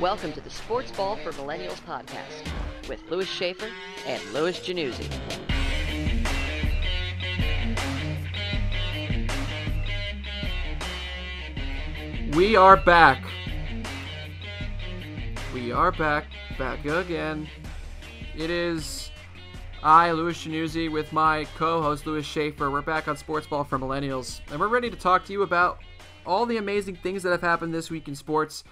Welcome to the Sports Ball for Millennials podcast with Louis Schaefer and Louis Januzzi. We are back. We are back, back again. It is I, Louis Januzzi, with my co-host Louis Schaefer. We're back on Sports Ball for Millennials, and we're ready to talk to you about all the amazing things that have happened this week in sports.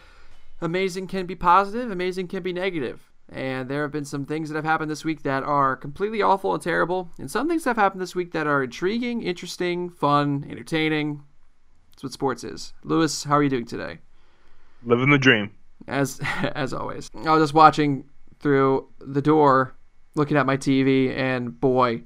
Amazing can be positive, amazing can be negative. And there have been some things that have happened this week that are completely awful and terrible, and some things that have happened this week that are intriguing, interesting, fun, entertaining. That's what sports is. Louis, how are you doing today? Living the dream. As as always. I was just watching through the door, looking at my TV, and boy,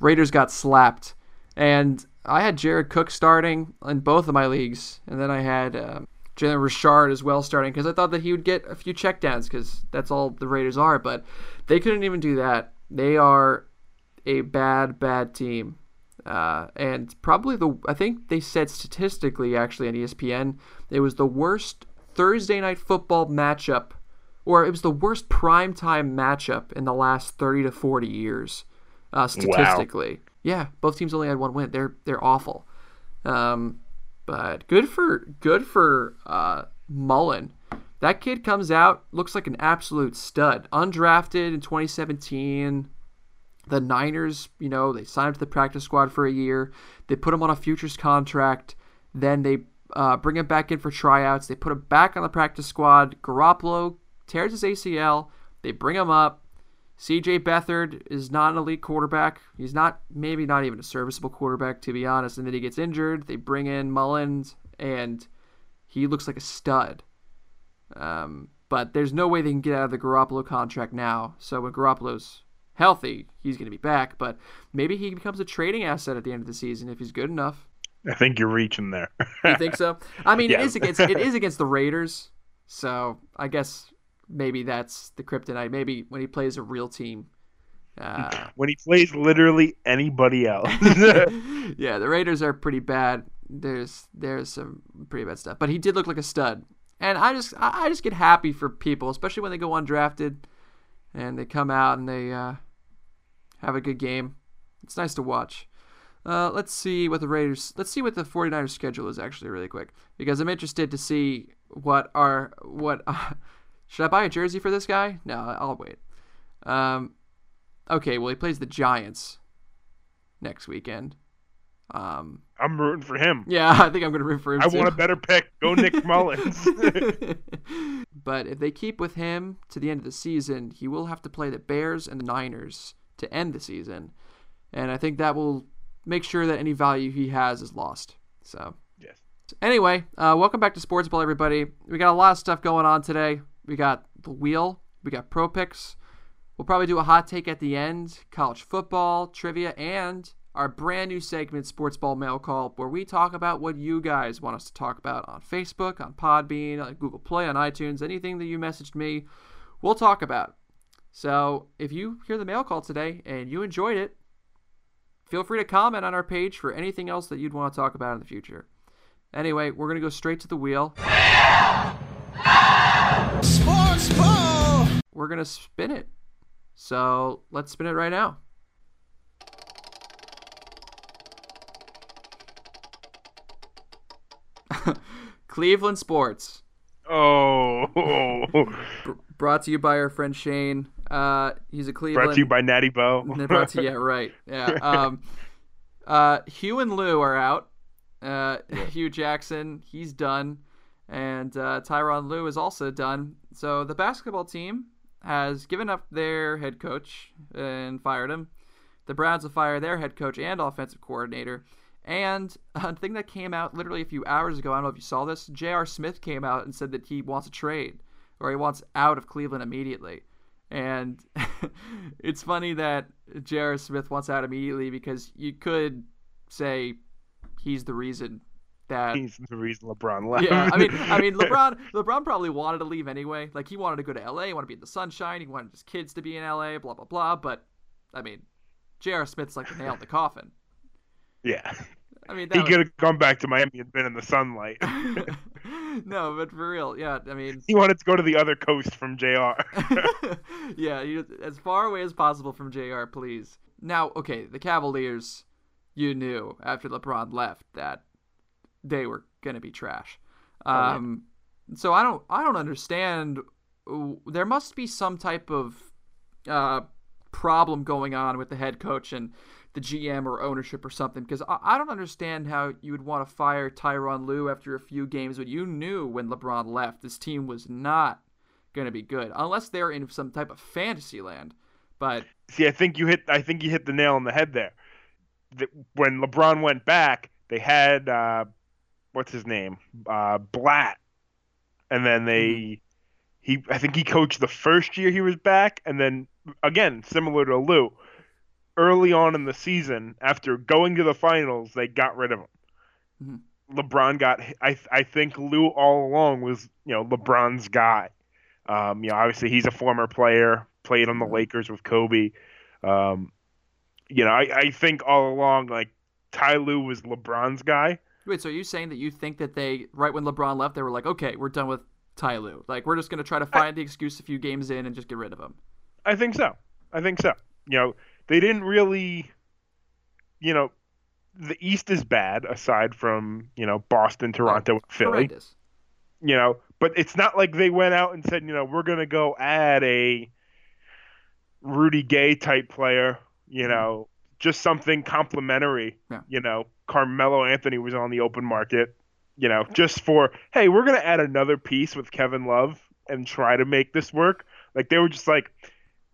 Raiders got slapped. And I had Jared Cook starting in both of my leagues, and then I had um, Jalen Richard as well starting because I thought that he would get a few checkdowns because that's all the Raiders are. But they couldn't even do that. They are a bad, bad team. Uh, and probably the I think they said statistically actually on ESPN it was the worst Thursday night football matchup, or it was the worst primetime matchup in the last 30 to 40 years, uh, statistically. Wow. Yeah, both teams only had one win. They're they're awful. Um, but good for good for uh, Mullen. That kid comes out, looks like an absolute stud. Undrafted in 2017. The Niners, you know, they signed him to the practice squad for a year. They put him on a futures contract. Then they uh, bring him back in for tryouts. They put him back on the practice squad. Garoppolo tears his ACL. They bring him up. CJ Beathard is not an elite quarterback. He's not, maybe not even a serviceable quarterback, to be honest. And then he gets injured. They bring in Mullens, and he looks like a stud. Um, but there's no way they can get out of the Garoppolo contract now. So when Garoppolo's healthy, he's going to be back. But maybe he becomes a trading asset at the end of the season if he's good enough. I think you're reaching there. you think so? I mean, yeah. it is against it is against the Raiders, so I guess maybe that's the kryptonite. Maybe when he plays a real team. Uh, when he plays literally anybody else. yeah, the Raiders are pretty bad. There's there's some pretty bad stuff, but he did look like a stud, and I just I just get happy for people, especially when they go undrafted, and they come out and they uh, have a good game. It's nice to watch. Uh, let's see what the Raiders. Let's see what the 49ers schedule is actually really quick because I'm interested to see what our what. Should I buy a jersey for this guy? No, I'll wait. Um, okay, well he plays the Giants next weekend. Um, I'm rooting for him. Yeah, I think I'm going to root for him. I too. want a better pick. Go Nick Mullens. but if they keep with him to the end of the season, he will have to play the Bears and the Niners to end the season, and I think that will make sure that any value he has is lost. So yes. Anyway, uh, welcome back to Sports Ball, everybody. We got a lot of stuff going on today. We got the wheel. We got pro picks. We'll probably do a hot take at the end, college football, trivia, and our brand new segment, Sports Ball Mail Call, where we talk about what you guys want us to talk about on Facebook, on Podbean, on Google Play, on iTunes, anything that you messaged me, we'll talk about. So if you hear the mail call today and you enjoyed it, feel free to comment on our page for anything else that you'd want to talk about in the future. Anyway, we're going to go straight to the wheel. Sports ball! We're going to spin it. So let's spin it right now. Cleveland Sports. Oh. B- brought to you by our friend Shane. Uh, he's a Cleveland. Brought to you by Natty Bo. brought to you, yeah, right. Yeah. Um, uh, Hue and Lue are out. Uh, yeah. Hue Jackson, he's done and uh, Tyronn Lue is also done. So the basketball team has given up their head coach and fired him. The Browns will fire their head coach and offensive coordinator. And a thing that came out literally a few hours ago, I don't know if you saw this, J.R. Smith came out and said that he wants a trade or he wants out of Cleveland immediately. And it's funny that J.R. Smith wants out immediately because you could say he's the reason that he's the reason LeBron left. Yeah, I mean, I mean, LeBron, LeBron probably wanted to leave anyway. Like he wanted to go to LA, he wanted to be in the sunshine, he wanted his kids to be in LA, blah blah blah. But I mean, J.R. Smith's like the nail in the coffin. Yeah. I mean, he was... could have gone back to Miami and been in the sunlight. no, but for real, yeah. I mean, He wanted to go to the other coast from J.R. yeah, you, as far away as possible from J.R. Please. Now, okay, the Cavaliers. You knew after LeBron left that they were gonna be trash. yeah. Um, so I don't, I don't understand. There must be some type of uh, problem going on with the head coach and the GM or ownership or something because I, I don't understand how you would want to fire Tyronn Lue after a few games when you knew when LeBron left this team was not going to be good unless they're in some type of fantasy land. But See, I think you hit. I think you hit the nail on the head there. The, when LeBron went back, they had uh, what's his name, uh, Blatt, and then they. He, I think he coached the first year he was back, and then again, similar to Lue, early on in the season, after going to the finals, they got rid of him. Mhm. LeBron got. I I think Lue all along was you know LeBron's guy. Um, you know, obviously he's a former player, played on the Lakers with Kobe. Um, you know, I, I think all along like Ty Lue was LeBron's guy. Wait, so are you saying that you think that they right when LeBron left they were like, okay, we're done with Ty Lue. Like we're just going to try to find the excuse a few games in and just get rid of him. I think so. I think so. You know, they didn't really. You know, the East is bad aside from you know Boston, oh, Toronto, and Philly. Horrendous. you know but it's not like they went out and said you know we're going to go add a rudy gay type player you mm-hmm. know just something complimentary Yeah. you know carmelo anthony was on the open market you know just for hey we're going to add another piece with kevin love and try to make this work like they were just like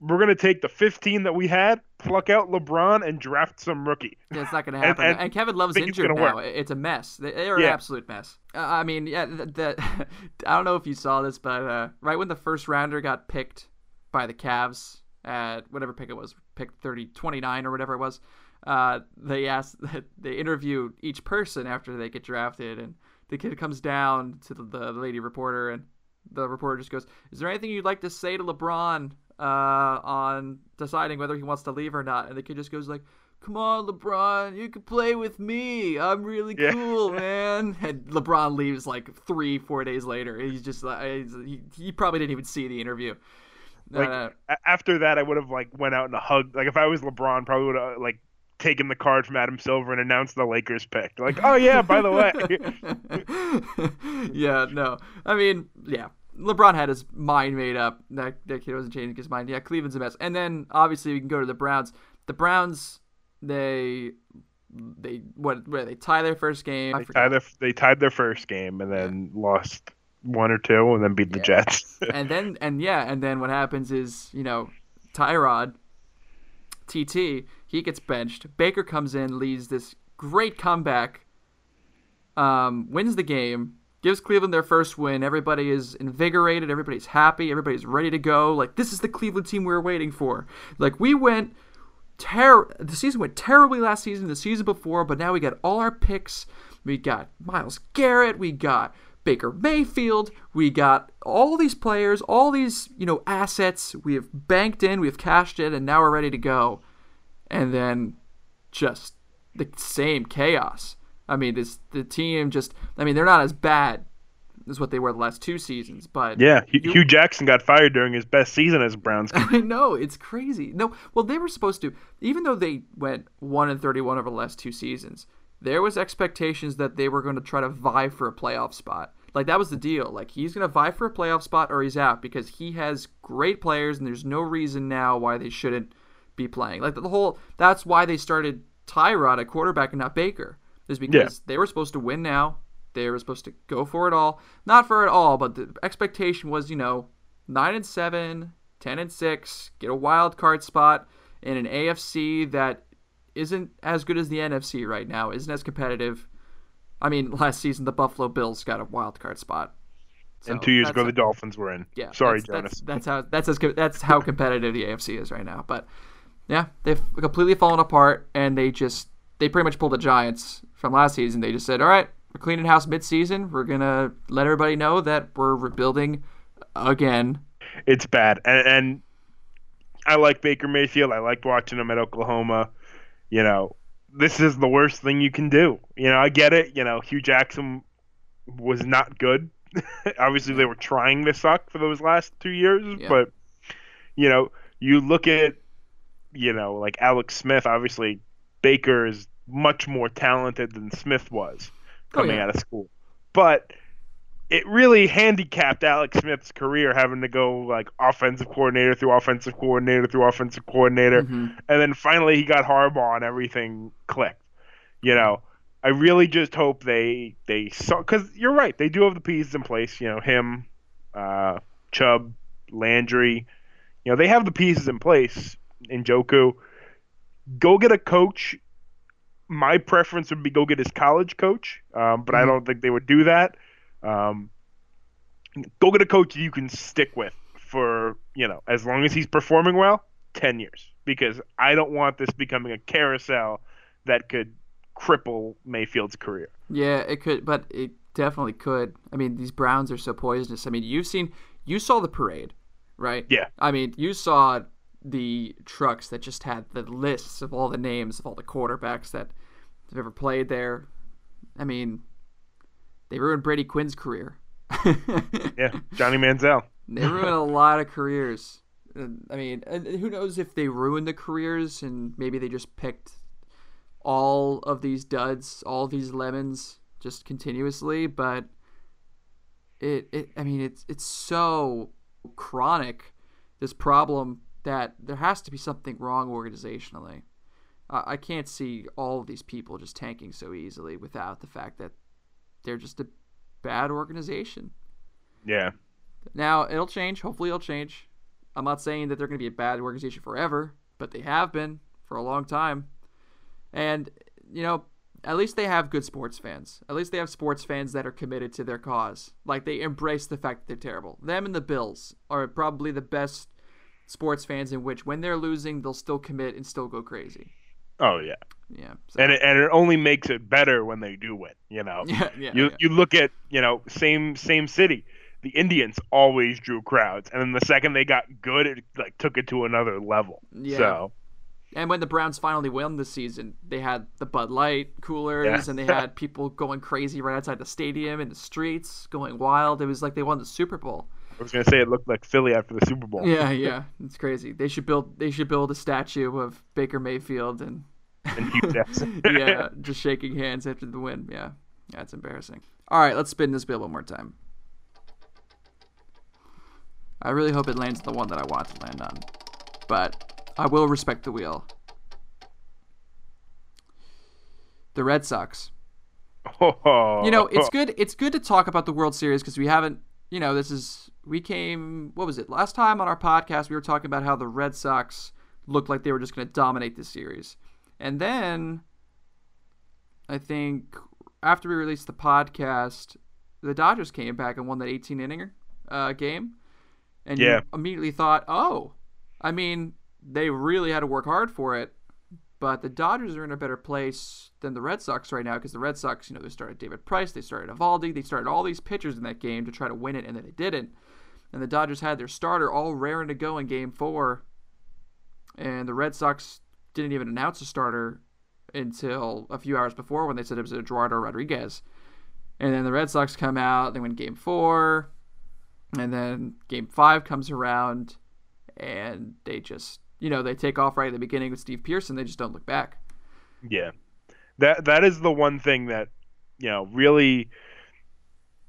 we're going to take the 15 that we had pluck out lebron and draft some rookie Yeah, it's not going to happen. And, and Kevin Love's think it's injured now. work. It's a mess. They, they are an absolute mess. Uh, I mean, yeah, th- that I don't know if you saw this, but uh, right when the first rounder got picked by the Cavs at whatever pick it was, pick 30, 29 or whatever it was, uh, they asked, they interview each person after they get drafted, and the kid comes down to the, the lady reporter, and the reporter just goes, "Is there anything you'd like to say to LeBron uh, on deciding whether he wants to leave or not?" And the kid just goes like, "Come on, LeBron, you can play with me. I'm really Yeah. cool, man." And LeBron leaves like three, four days later. He's just like, he, he probably didn't even see the interview. Like, Uh, a- after that, I would have like went out and hugged. Like if I was LeBron, probably would have like taken the card from Adam Silver and announced the Lakers pick. Like, oh yeah, by the way, yeah, no. I mean, yeah. LeBron had his mind made up. That, that kid wasn't changing his mind. Yeah, Cleveland's a mess. And then obviously we can go to the Browns. The Browns, they they what where they tie their first game. They tied their they tied their first game and then lost one or two and then beat the Yeah. Jets. and then and yeah, and then what happens is you know Tyrod, TT, he gets benched. Baker comes in, leads this great comeback, um, wins the game, gives Cleveland their first win. Everybody is invigorated. Everybody's happy. Everybody's ready to go. Like this is the Cleveland team we were waiting for. Like we went. Ter- the season went terribly last season, the season before, but now we got all our picks. We got Myles Garrett, we got Baker Mayfield, we got all these players, all these, you know, assets. We have banked in, we have cashed in, and now we're ready to go. And then just the same chaos. I mean, this the team just I mean, they're not as bad as what they were the last two seasons, but yeah, Hue, You- Hue Jackson got fired during his best season as Browns. I know it's crazy. No, well, they were supposed to, even though they went one and thirty-one over the last two seasons. There was expectations that they were going to try to vie for a playoff spot. Like that was the deal. Like he's going to vie for a playoff spot or he's out because he has great players and there's no reason now why they shouldn't be playing. Like the whole that's why they started Tyrod at quarterback and not Baker. Is because they were supposed to win now. They were supposed to go for it all. Not for it all, but the expectation was, you know, 9 and 7, 10 and 6, get a wild card spot in an AFC that isn't as good as the NFC right now, isn't as competitive. I mean, last season the Buffalo Bills got a wild card spot. and two years ago, the Dolphins were in. yeah, sorry, that's, Jonas. That's, that's how that's as that's how competitive the AFC is right now. But yeah, they've completely fallen apart, and they just they pretty much pulled the Giants from last season. They just said, "All right, we're cleaning house mid-season. We're gonna let everybody know that we're rebuilding again." it's bad. And, and I like Baker Mayfield. I liked watching him at Oklahoma. You know, this is the worst thing you can do. You know, I get it. You know, Hue Jackson was not good. Obviously, they were trying to suck for those last two years, Yeah. but you know, you look at you know like Alex Smith. Obviously, Baker is much more talented than Smith was Oh, coming yeah. out of school, but it really handicapped Alex Smith's career having to go like offensive coordinator through offensive coordinator through offensive coordinator, Mhm. and then finally he got Harbaugh and everything clicked. You know, I really just hope they they saw because you're right, they do have the pieces in place. You know, him, uh, Chubb, Landry. You know, they have the pieces in place. Njoku, go get a coach. My preference would be go get his college coach, um, but I Mhm. don't think they would do that. Um, go get a coach you can stick with for you know as long as he's performing well, ten years. Because I don't want this becoming a carousel that could cripple Mayfield's career. Yeah, it could, but it definitely could. I mean, these Browns are so poisonous. I mean, you've seen, you saw the parade, right? Yeah. I mean, you saw the trucks that just had the lists of all the names of all the quarterbacks that have ever played there. I mean, they ruined Brady Quinn's career. Yeah, Johnny Manziel. They ruined a lot of careers. I mean, who knows if they ruined the careers and maybe they just picked all of these duds, all of these lemons just continuously, but it, it I mean, it's it's so chronic this problem that there has to be something wrong organizationally. I I can't see all of these people just tanking so easily without the fact that they're just a bad organization. Yeah. Now it'll change. Hopefully, it'll change. I'm not saying that they're going to be a bad organization forever, but they have been for a long time. And you know, at least they have good sports fans. At least they have sports fans that are committed to their cause. Like they embrace the fact that they're terrible. Them and the Bills are probably the best sports fans in which when they're losing, they'll still commit and still go crazy. Oh yeah. Yeah. So, And it, and it only makes it better when they do win. You know. yeah, yeah, you yeah. you look at you know same same city. The Indians always drew crowds, and then the second they got good, it like took it to another level. Yeah. So And when the Browns finally won this season, they had the Bud Light coolers Yeah. and they had people going crazy right outside the stadium in the streets, going wild. It was like they won the Super Bowl. I was gonna say it looked like Philly after the Super Bowl. Yeah, yeah, it's crazy. They should build they should build a statue of Baker Mayfield and And Hue Jackson. yeah, just shaking hands after the win. Yeah, yeah, it's embarrassing. All right, let's spin this bill one more time. I really hope it lands the one that I want to land on, but I will respect the wheel. The Red Sox. Oh. You know, it's good. It's good to talk about the World Series because we haven't. You know, this is we came. What was it last time on our podcast? We were talking about how the Red Sox looked like they were just going to dominate this series, and then I think after we released the podcast, the Dodgers came back and won that 18 inning uh, game, and Yeah. you immediately thought, oh, I mean, they really had to work hard for it. But the Dodgers are in a better place than the Red Sox right now because the Red Sox, you know, they started David Price, they started Eovaldi, they started all these pitchers in that game to try to win it, and then they didn't. And the Dodgers had their starter all raring to go in Game Four, and the Red Sox didn't even announce a starter until a few hours before when they said it was Eduardo Rodriguez. And then the Red Sox come out, they win Game Four, and then Game Five comes around, and they just, you know, they take off right at the beginning with Steve Pearce. They just don't look back. Yeah, that that is the one thing that you know really.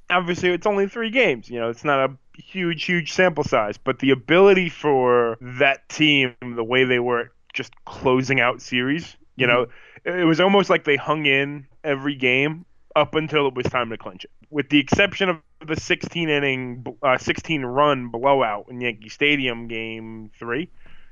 Obviously, it's only three games. You know, it's not a huge, huge sample size, but the ability for that team, the way they were just closing out series, you know, it was almost like they hung in every game up until it was time to clinch it. With the exception of the 16 inning, uh, 16 run blowout in Yankee Stadium, Game 3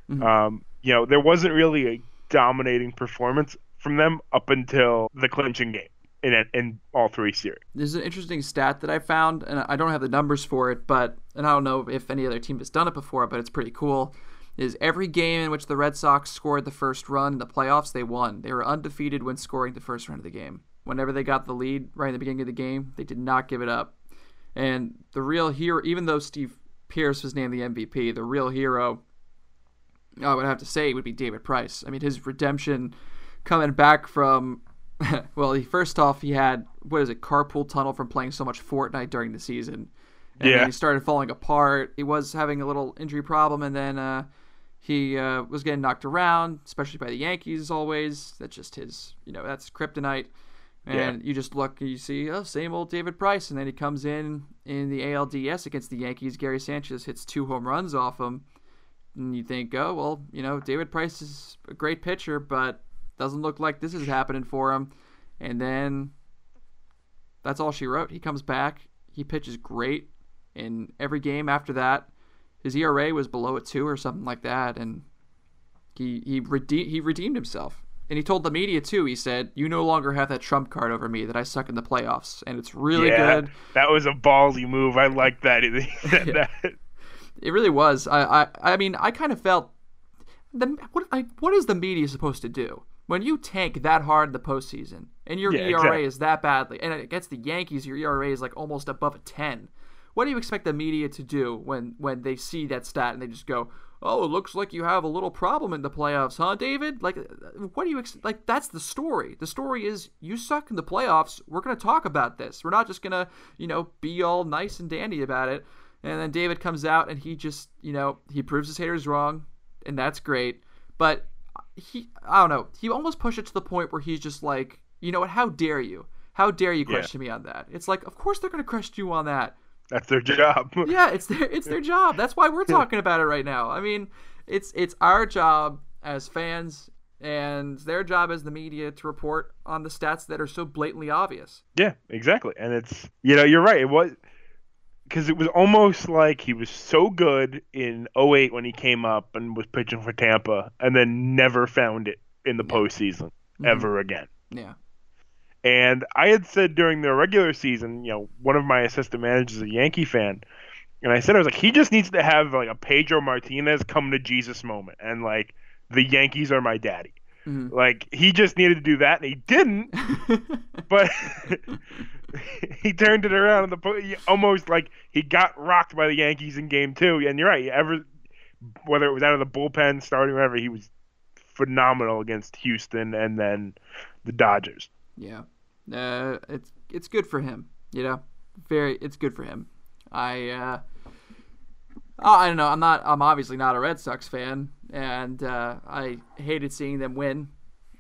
Mhm. um, you know, there wasn't really a dominating performance from them up until the clinching game in in all three series. There's an interesting stat that I found, and I don't have the numbers for it, but and I don't know if any other team has done it before, but it's pretty cool. Is every game in which the Red Sox scored the first run in the playoffs, they won. They were undefeated when scoring the first run of the game. Whenever they got the lead right in the beginning of the game, they did not give it up. And the real hero, even though Steve Pearce was named the MVP, the real hero, I would have to say, would be David Price. I mean, his redemption coming back from well, he first off he had what is it carpal tunnel from playing so much Fortnite during the season. And Yeah. he started falling apart. He was having a little injury problem, and then uh, he uh, was getting knocked around, especially by the Yankees. Always, that's just his, you know, that's kryptonite. And you just look, and you see, oh, same old David Price, and then he comes in in the ALDS against the Yankees. Gary Sanchez hits two home runs off him, and you think, oh, well, you know, David Price is a great pitcher, but doesn't look like this is happening for him. And then that's all she wrote. He comes back, he pitches great in every game after that. His ERA was below a two or something like that, and he he rede- he redeemed himself. And he told the media too. He said, "You no longer have that trump card over me that I suck in the playoffs, and it's really yeah, good." that was a ballsy move. I like that. Yeah. that. It really was. I I, I mean, I kind of felt the what I, what is the media supposed to do when you tank that hard in the postseason and your Yeah, ERA exactly. is that badly, and against the Yankees, your ERA is like almost above a ten. What do you expect the media to do when when they see that stat and they just go, "Oh, it looks like you have a little problem in the playoffs, huh, David?" Like, what do you ex- like? That's the story. The story is you suck in the playoffs. We're gonna talk about this. We're not just gonna, you know, be all nice and dandy about it. And then David comes out and he just, you know, he proves his haters wrong, and that's great. But he, I don't know, he almost pushed it to the point where he's just like, you know what? How dare you? How dare you Yeah. question me on that? It's like, of course they're gonna question you on that. That's their job. Yeah, it's their it's their job. That's why we're talking about it right now. I mean, it's it's our job as fans and their job as the media to report on the stats that are so blatantly obvious. Yeah, exactly. And it's you know, you're right. It was because it was almost like he was so good in 08 when he came up and was pitching for Tampa and then never found it in the postseason Mm-hmm. ever again. Yeah. And I had said during the regular season, you know, one of my assistant managers is a Yankee fan, and I said I was like, he just needs to have like a Pedro Martinez come to Jesus moment, and like the Yankees are my daddy. Mhm. Like he just needed to do that, and he didn't. but he turned it around in the almost like he got rocked by the Yankees in Game Two. And you're right, ever whether it was out of the bullpen, starting, whatever, he was phenomenal against Houston and then the Dodgers. Yeah, uh, it's it's good for him. You know, very it's good for him. I uh, I don't know. I'm not. I'm obviously not a Red Sox fan, and uh, I hated seeing them win.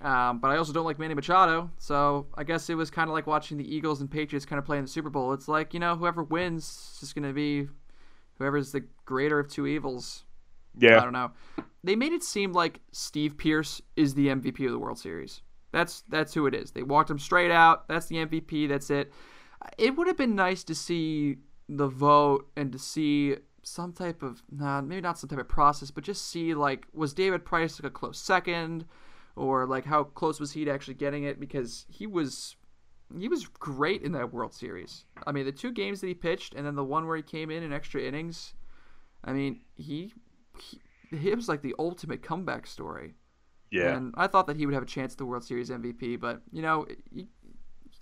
Um, but I also don't like Manny Machado, so I guess it was kind of like watching the Eagles and Patriots kind of play in the Super Bowl. It's like you know, whoever wins is just gonna be whoever's the greater of two evils. Yeah. I don't know. They made it seem like Steve Pearce is the MVP of the World Series. That's that's who it is. They walked him straight out. That's the MVP. That's it. It would have been nice to see the vote and to see some type of nah, maybe not some type of process, but just see like was David Price like a close second, or like how close was he to actually getting it? Because he was he was great in that World Series. I mean, the two games that he pitched, and then the one where he came in in extra innings. I mean, he, he it was like the ultimate comeback story. Yeah, And I thought that he would have a chance at the World Series MVP, but you know, he,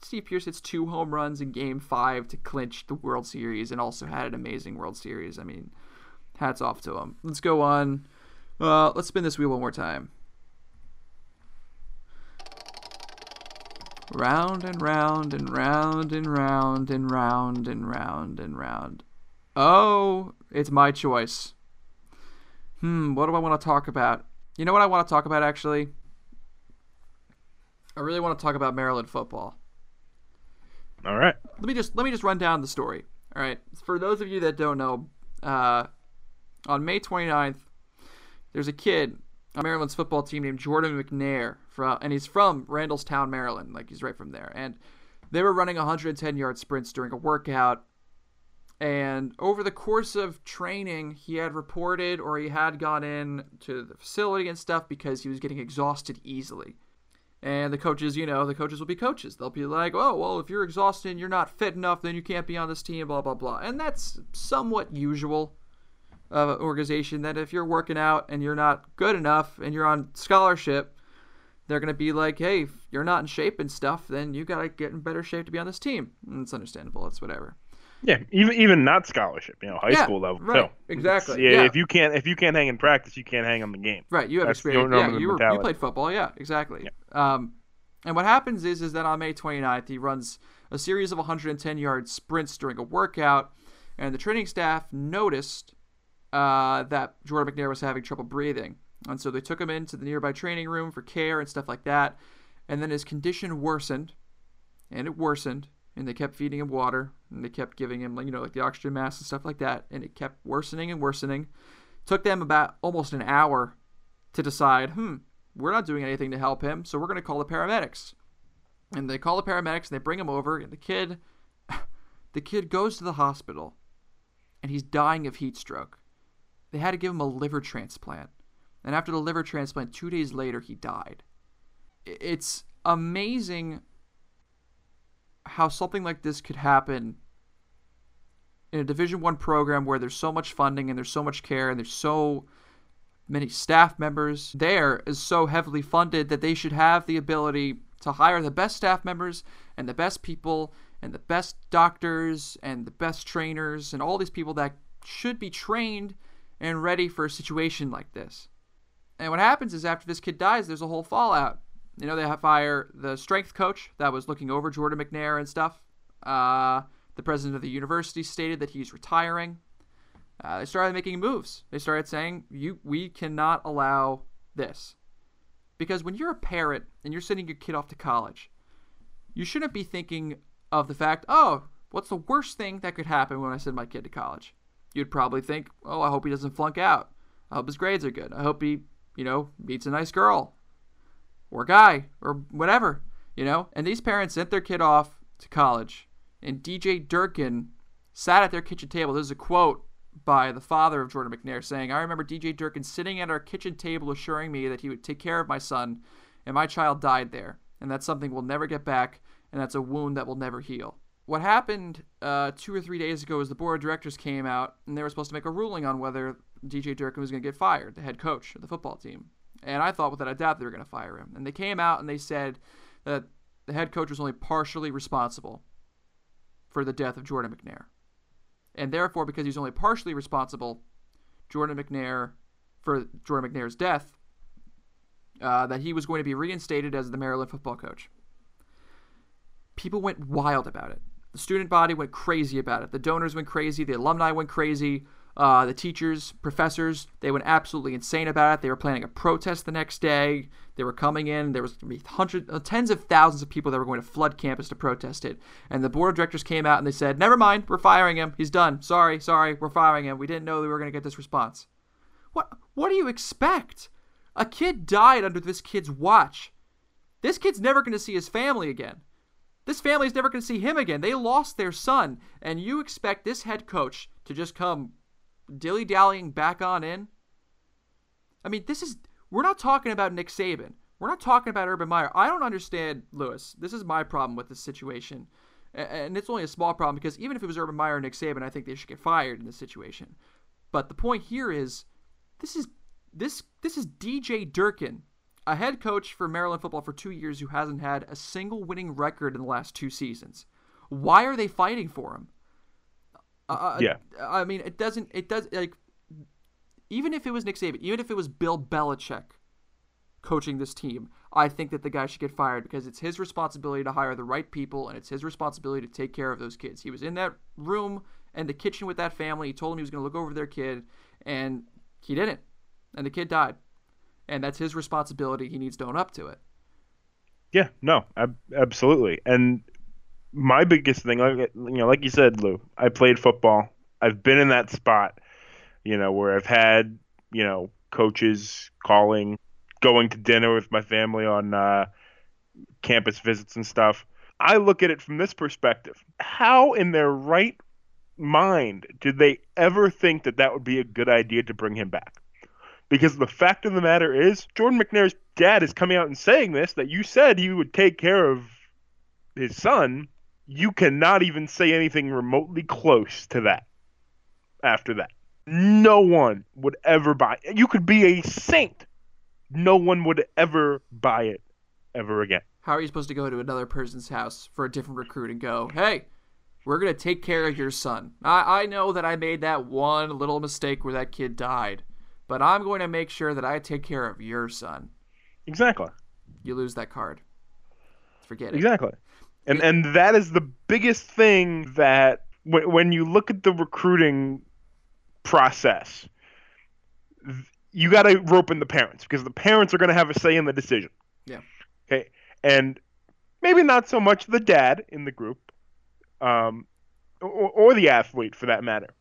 Steve Pearce hits two home runs in Game Five to clinch the World Series, and also had an amazing World Series. I mean, hats off to him. Let's go on. Uh, let's spin this wheel one more time. Round and round and round and round and round and round and round. Oh, it's my choice. Hmm, what do I want to talk about? You know what I want to talk about actually? I really want to talk about Maryland football. all right. Let me just let me just run down the story. All right. For those of you that don't know, uh, on May 29th, there's a kid on Maryland's football team named Jordan McNair from and he's from Randallstown, Maryland. Like he's right from there. And they were running 110 yard sprints during a workout. And over the course of training, he had reported or he had gone in to the facility and stuff because he was getting exhausted easily. And the coaches, you know, the coaches will be coaches. They'll be like, oh, well, if you're exhausted and you're not fit enough, then you can't be on this team, blah, blah, blah. And that's somewhat usual of an organization that if you're working out and you're not good enough and you're on scholarship, they're going to be like, hey, if you're not in shape and stuff, then you got to get in better shape to be on this team. And it's understandable. It's whatever. Yeah, even even not scholarship, you know, high Yeah, school level. right, too. exactly, yeah. if you can't if you can't hang in practice, you can't hang on the game. Right, you have That's experience. Yeah, you, were, you played football. Yeah, exactly. Um, and what happens is is that on May 29th, he runs a series of 110 yard sprints during a workout, and the training staff noticed uh, that Jordan McNair was having trouble breathing. And so they took him into the nearby training room for care and stuff like that. And then his condition worsened, and it worsened, and they kept feeding him water, and they kept giving him, you know, like the oxygen mask and stuff like that, and it kept worsening and worsening. Took them about almost an hour to decide, hmm, we're not doing anything to help him, so we're going to call the paramedics. And they call the paramedics, and they bring him over, and the kid, the kid goes to the hospital, and he's dying of heat stroke. They had to give him a liver transplant. And after the liver transplant, two days later, he died. It's amazing how something like this could happen in a division one program where there's so much funding and there's so much care and there's so many staff members there is so heavily funded that they should have the ability to hire the best staff members and the best people and the best doctors and the best trainers and all these people that should be trained and ready for a situation like this. And what happens is after this kid dies, there's a whole fallout. You know, they have fire the strength coach that was looking over Jordan McNair and stuff. Uh, the president of the university stated that he's retiring. Uh, they started making moves. They started saying, "You, we cannot allow this," because when you're a parent and you're sending your kid off to college, you shouldn't be thinking of the fact, "Oh, what's the worst thing that could happen when I send my kid to college?" You'd probably think, "Oh, I hope he doesn't flunk out. I hope his grades are good. I hope he, you know, meets a nice girl or guy or whatever, you know." And these parents sent their kid off to college, and DJ Durkin sat at their kitchen table. This is a quote by the father of Jordan McNair saying, I remember DJ Durkin sitting at our kitchen table assuring me that he would take care of my son, and my child died there. And that's something we'll never get back, and that's a wound that will never heal. What happened uh, two or three days ago is the board of directors came out, and they were supposed to make a ruling on whether DJ Durkin was going to get fired, the head coach of the football team. And I thought without a doubt they were going to fire him. And they came out and they said that the head coach was only partially responsible for the death of Jordan McNair and therefore, because he's only partially responsible, Jordan McNair for Jordan McNair's death, uh, that he was going to be reinstated as the Maryland football coach. People went wild about it. The student body went crazy about it. The donors went crazy. The alumni went crazy. Uh, the teachers, professors, they went absolutely insane about it. They were planning a protest the next day. They were coming in. There was going to be hundreds, uh, tens of thousands of people that were going to flood campus to protest it. And the board of directors came out and they said, "Never mind, we're firing him. He's done. Sorry, sorry, we're firing him. We didn't know we were going to get this response." What? What do you expect? A kid died under this kid's watch. This kid's never going to see his family again. This family's never going to see him again. They lost their son, and you expect this head coach to just come dilly dallying back on in. I mean, this is we're not talking about Nick Saban. We're not talking about Urban Meyer. I don't understand, Louis. This is my problem with this situation. And it's only a small problem because even if it was Urban Meyer or Nick Saban, I think they should get fired in this situation. But the point here is this is this this is DJ Durkin, a head coach for Maryland football for 2 years who hasn't had a single winning record in the last 2 seasons. Why are they fighting for him? Uh, yeah. I mean, it doesn't. It does like even if it was Nick Saban, even if it was Bill Belichick coaching this team, I think that the guy should get fired because it's his responsibility to hire the right people and it's his responsibility to take care of those kids. He was in that room and the kitchen with that family. He told him he was going to look over their kid, and he didn't, and the kid died, and that's his responsibility. He needs to own up to it. Yeah, no, ab- absolutely. And my biggest thing, like you know, like you said, Lou, I played football. I've been in that spot, you know, where I've had you know coaches calling, going to dinner with my family on uh, campus visits and stuff. I look at it from this perspective: how in their right mind did they ever think that that would be a good idea to bring him back? Because the fact of the matter is, Jordan McNair's dad is coming out and saying this that you said he would take care of his son you cannot even say anything remotely close to that after that. No one would ever buy it. You could be a saint. No one would ever buy it ever again. How are you supposed to go to another person's house for a different recruit and go, hey, we're going to take care of your son? I, I know that I made that one little mistake where that kid died, but I'm going to make sure that I take care of your son. Exactly. You lose that card. Forget it. Exactly. And and that is the biggest thing that when when you look at the recruiting process, you got to rope in the parents because the parents are going to have a say in the decision. Yeah. Okay. And maybe not so much the dad in the group, um, or, or the athlete for that matter,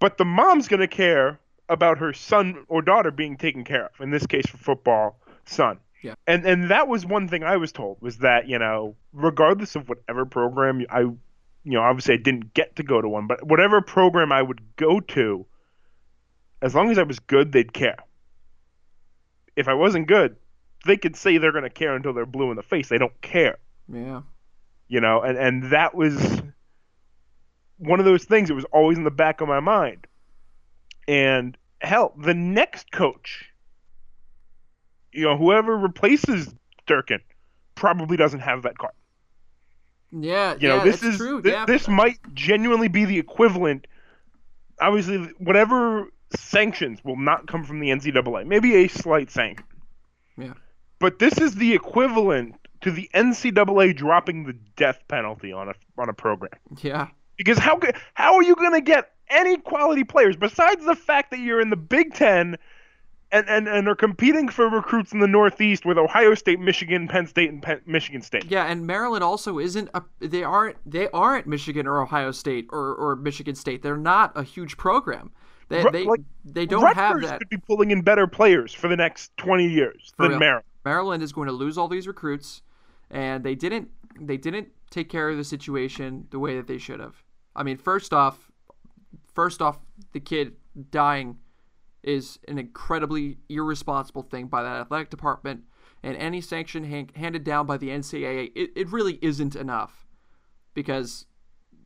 but the mom's going to care about her son or daughter being taken care of. In this case, for football, son. Yeah. And and that was one thing I was told was that you know regardless of whatever program I, you know, obviously I didn't get to go to one, but whatever program I would go to, as long as I was good, they'd care. If I wasn't good, they could say they're going to care until they're blue in the face. They don't care Yeah. you know and and that was one of those things that was always in the back of my mind and hell the next coach you know whoever replaces Durkin probably doesn't have that card Yeah. you know yeah, this is true. thi- yeah. this might genuinely be the equivalent obviously whatever sanctions will not come from the NCAA maybe a slight sanction Yeah. but this is the equivalent to the NCAA dropping the death penalty on a on a program Yeah. because how how are you going to get any quality players besides the fact that you're in the Big Ten and, and, and are competing for recruits in the Northeast with Ohio State, Michigan, Penn State, and Penn, Michigan State? Yeah, and Maryland also isn't a they aren't they aren't Michigan or Ohio State or, or Michigan State. They're not a huge program. They they, like, they don't Rutgers have that. could be pulling in better players for the next 20 years For than real. Maryland. Maryland is going to lose all these recruits, and they didn't they didn't take care of the situation the way that they should have. I mean, first off, first off, the kid dying is an incredibly irresponsible thing by that athletic department, and any sanction han- handed down by the NCAA, it, it really isn't enough, because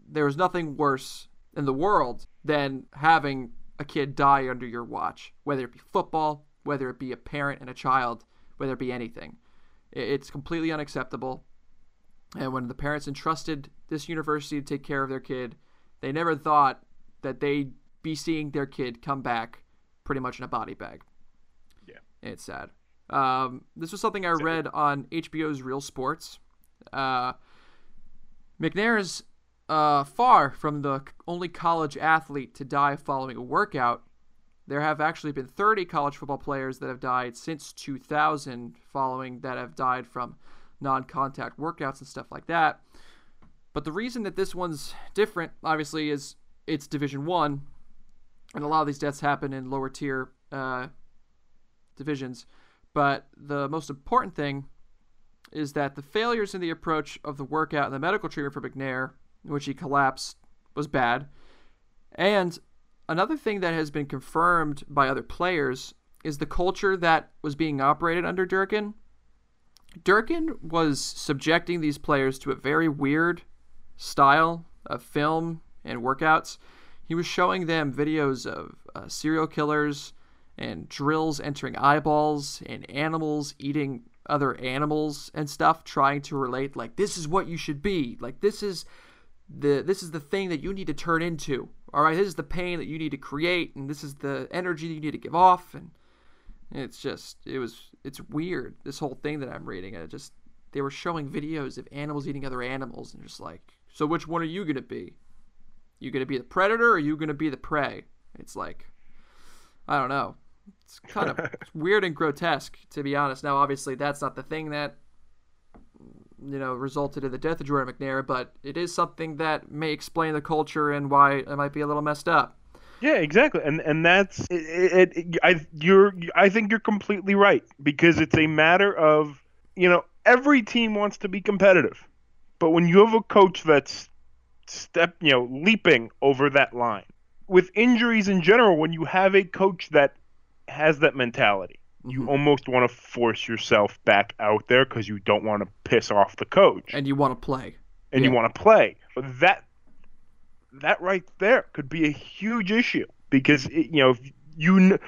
there is nothing worse in the world than having a kid die under your watch, whether it be football, whether it be a parent and a child, whether it be anything. It's completely unacceptable. And when the parents entrusted this university to take care of their kid, they never thought that they'd be seeing their kid come back pretty much in a body bag. Yeah. It's sad. Um, this was something I read on HBO's Real Sports. Uh, McNair is uh, far from the only college athlete to die following a workout. There have actually been 30 college football players that have died since 2000 following that have died from non contact workouts and stuff like that. But the reason that this one's different, obviously, is it's Division One, and a lot of these deaths happen in lower tier uh, divisions. But the most important thing is that the failures in the approach of the workout and the medical treatment for McNair, in which he collapsed, was bad. And another thing that has been confirmed by other players is the culture that was being operated under Durkin. Durkin was subjecting these players to a very weird style of film and workouts. He was showing them videos of uh, serial killers and drills entering eyeballs and animals eating other animals and stuff trying to relate like this is what you should be. Like this is the this is the thing that you need to turn into. All right? This is the pain that you need to create and this is the energy that you need to give off. And it's just it was it's weird this whole thing that i'm reading. And it just they were showing videos of animals eating other animals and just like so which one are you going to be you going to be the predator or are you going to be the prey? It's like i don't know. It's kind of weird and grotesque to be honest. Now obviously that's not the thing that you know resulted in the death of jordan mcnair but it is something that may explain the culture and why it might be a little messed up. Yeah, exactly, and and that's it, it, it. I you're I think you're completely right because it's a matter of you know every team wants to be competitive, but when you have a coach that's step you know leaping over that line. With injuries in general, when you have a coach that has that mentality, you mm-hmm. almost want to force yourself back out there because you don't want to piss off the coach. And you want to play. And you want to play. But that that right there could be a huge issue because it, you know you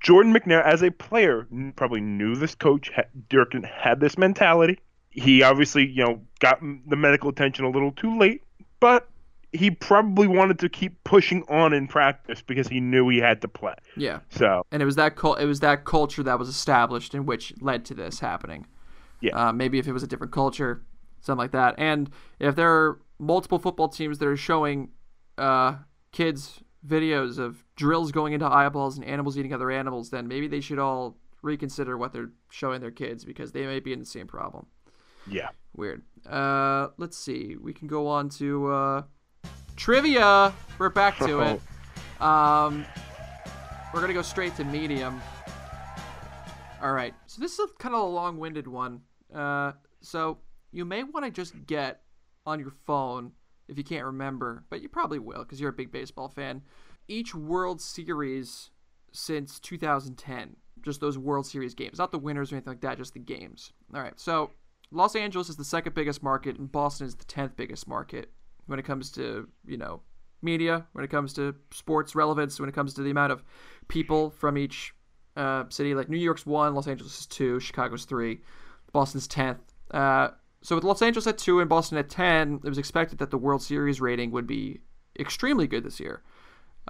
Jordan McNair as a player probably knew this coach ha- Durkin had this mentality. He obviously you know got m- the medical attention a little too late, but he probably wanted to keep pushing on in practice because he knew he had to play. yeah So and it was that cul- it was that culture that was established in which led to this happening. Yeah. Uh, maybe if it was a different culture, something like that. And if there are multiple football teams that are showing uh, kids videos of drills going into eyeballs and animals eating other animals, then maybe they should all reconsider what they're showing their kids because they may be in the same problem. Yeah. Weird. Uh, let's see. We can go on to uh, trivia. We're back to it. Um, we're gonna go straight to medium. All right. So this is a, kind of a long-winded one. Uh, so you may want to just get on your phone if you can't remember, but you probably will because you're a big baseball fan. Each World Series since 2010, just those World Series games, not the winners or anything like that, just the games. All right. So Los Angeles is the second biggest market, and Boston is the tenth biggest market when it comes to you know media, when it comes to sports relevance, when it comes to the amount of people from each uh, city. Like New York's one, Los Angeles is two, Chicago's three, Boston's tenth. Uh, so with Los Angeles at two and Boston at ten, it was expected that the World Series rating would be extremely good this year.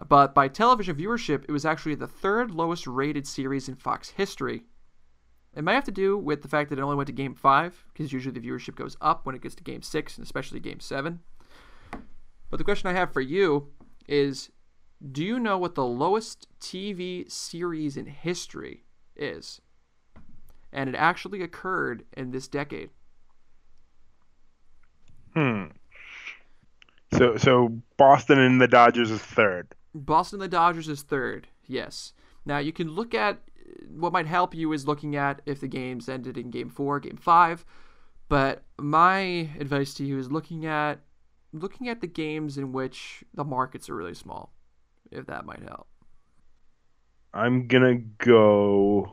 But by television viewership, it was actually the third lowest rated series in Fox history. It might have to do with the fact that it only went to Game Five, because usually the viewership goes up when it gets to Game Six, and especially Game Seven. But the question I have for you is do you know what the lowest TV series in history is? And it actually occurred in this decade. Hmm. So so Boston and the Dodgers is third. Boston and the Dodgers is third, yes. Now you can look at what might help you is looking at if the games ended in game four, game five. But my advice to you is looking at looking at the games in which the markets are really small, if that might help. I'm gonna go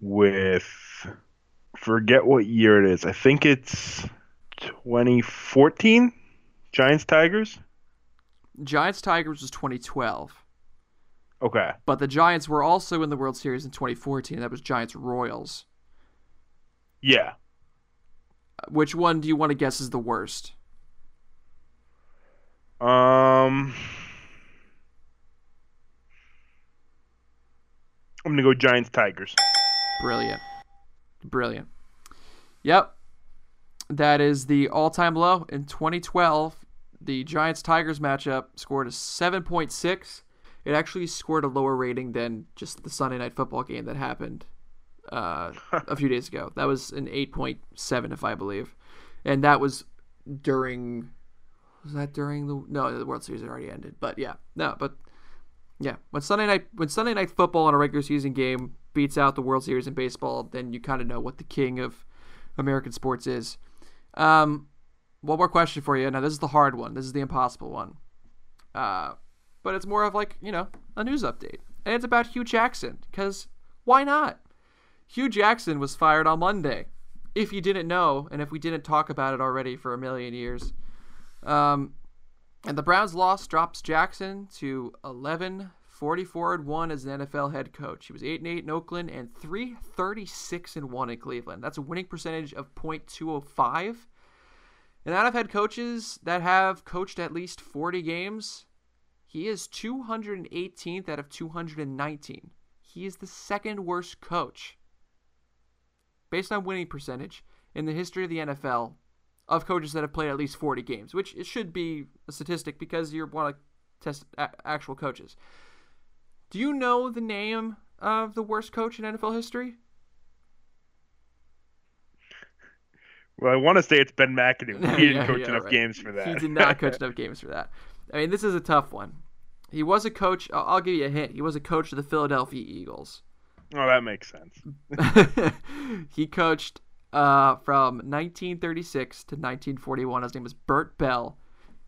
with forget what year it is. I think it's 2014 Giants Tigers. Giants Tigers was 2012. Okay. But the Giants were also in the World Series in 2014. That was Giants Royals. Yeah. Which one do you want to guess is the worst? Um I'm gonna go Giants Tigers. Brilliant. Brilliant. Yep. That is the all time low. In 2012, the Giants Tigers matchup scored a 7.6. It actually scored a lower rating than just the Sunday night football game that happened uh, a few days ago. That was an 8.7, if I believe. And that was during. Was that during the. No, the World Series had already ended. But yeah. No, but. Yeah, when Sunday night when Sunday night football in a regular season game beats out the World Series in baseball, then you kind of know what the king of American sports is. Um, one more question for you. Now this is the hard one. This is the impossible one. Uh, but it's more of like you know a news update, and it's about Hue Jackson because why not? Hue Jackson was fired on Monday. If you didn't know, and if we didn't talk about it already for a million years, um, and the Browns' loss drops Jackson to 11 44 and 1 as an NFL head coach. He was 8 and 8 in Oakland and 336 and 1 in Cleveland. That's a winning percentage of .205. And out of head coaches that have coached at least 40 games, he is 218th out of 219. He is the second worst coach based on winning percentage in the history of the NFL of coaches that have played at least 40 games, which it should be a statistic because you want to test a- actual coaches. Do you know the name of the worst coach in NFL history? Well, I want to say it's Ben McAdoo. He didn't Yeah, coach yeah, enough right. games for that. He did not coach enough games for that. I mean, this is a tough one. He was a coach. I'll I'll give you a hint. He was a coach of the Philadelphia Eagles. oh, that makes sense. he coached uh, from 1936 to 1941. His name was Bert Bell.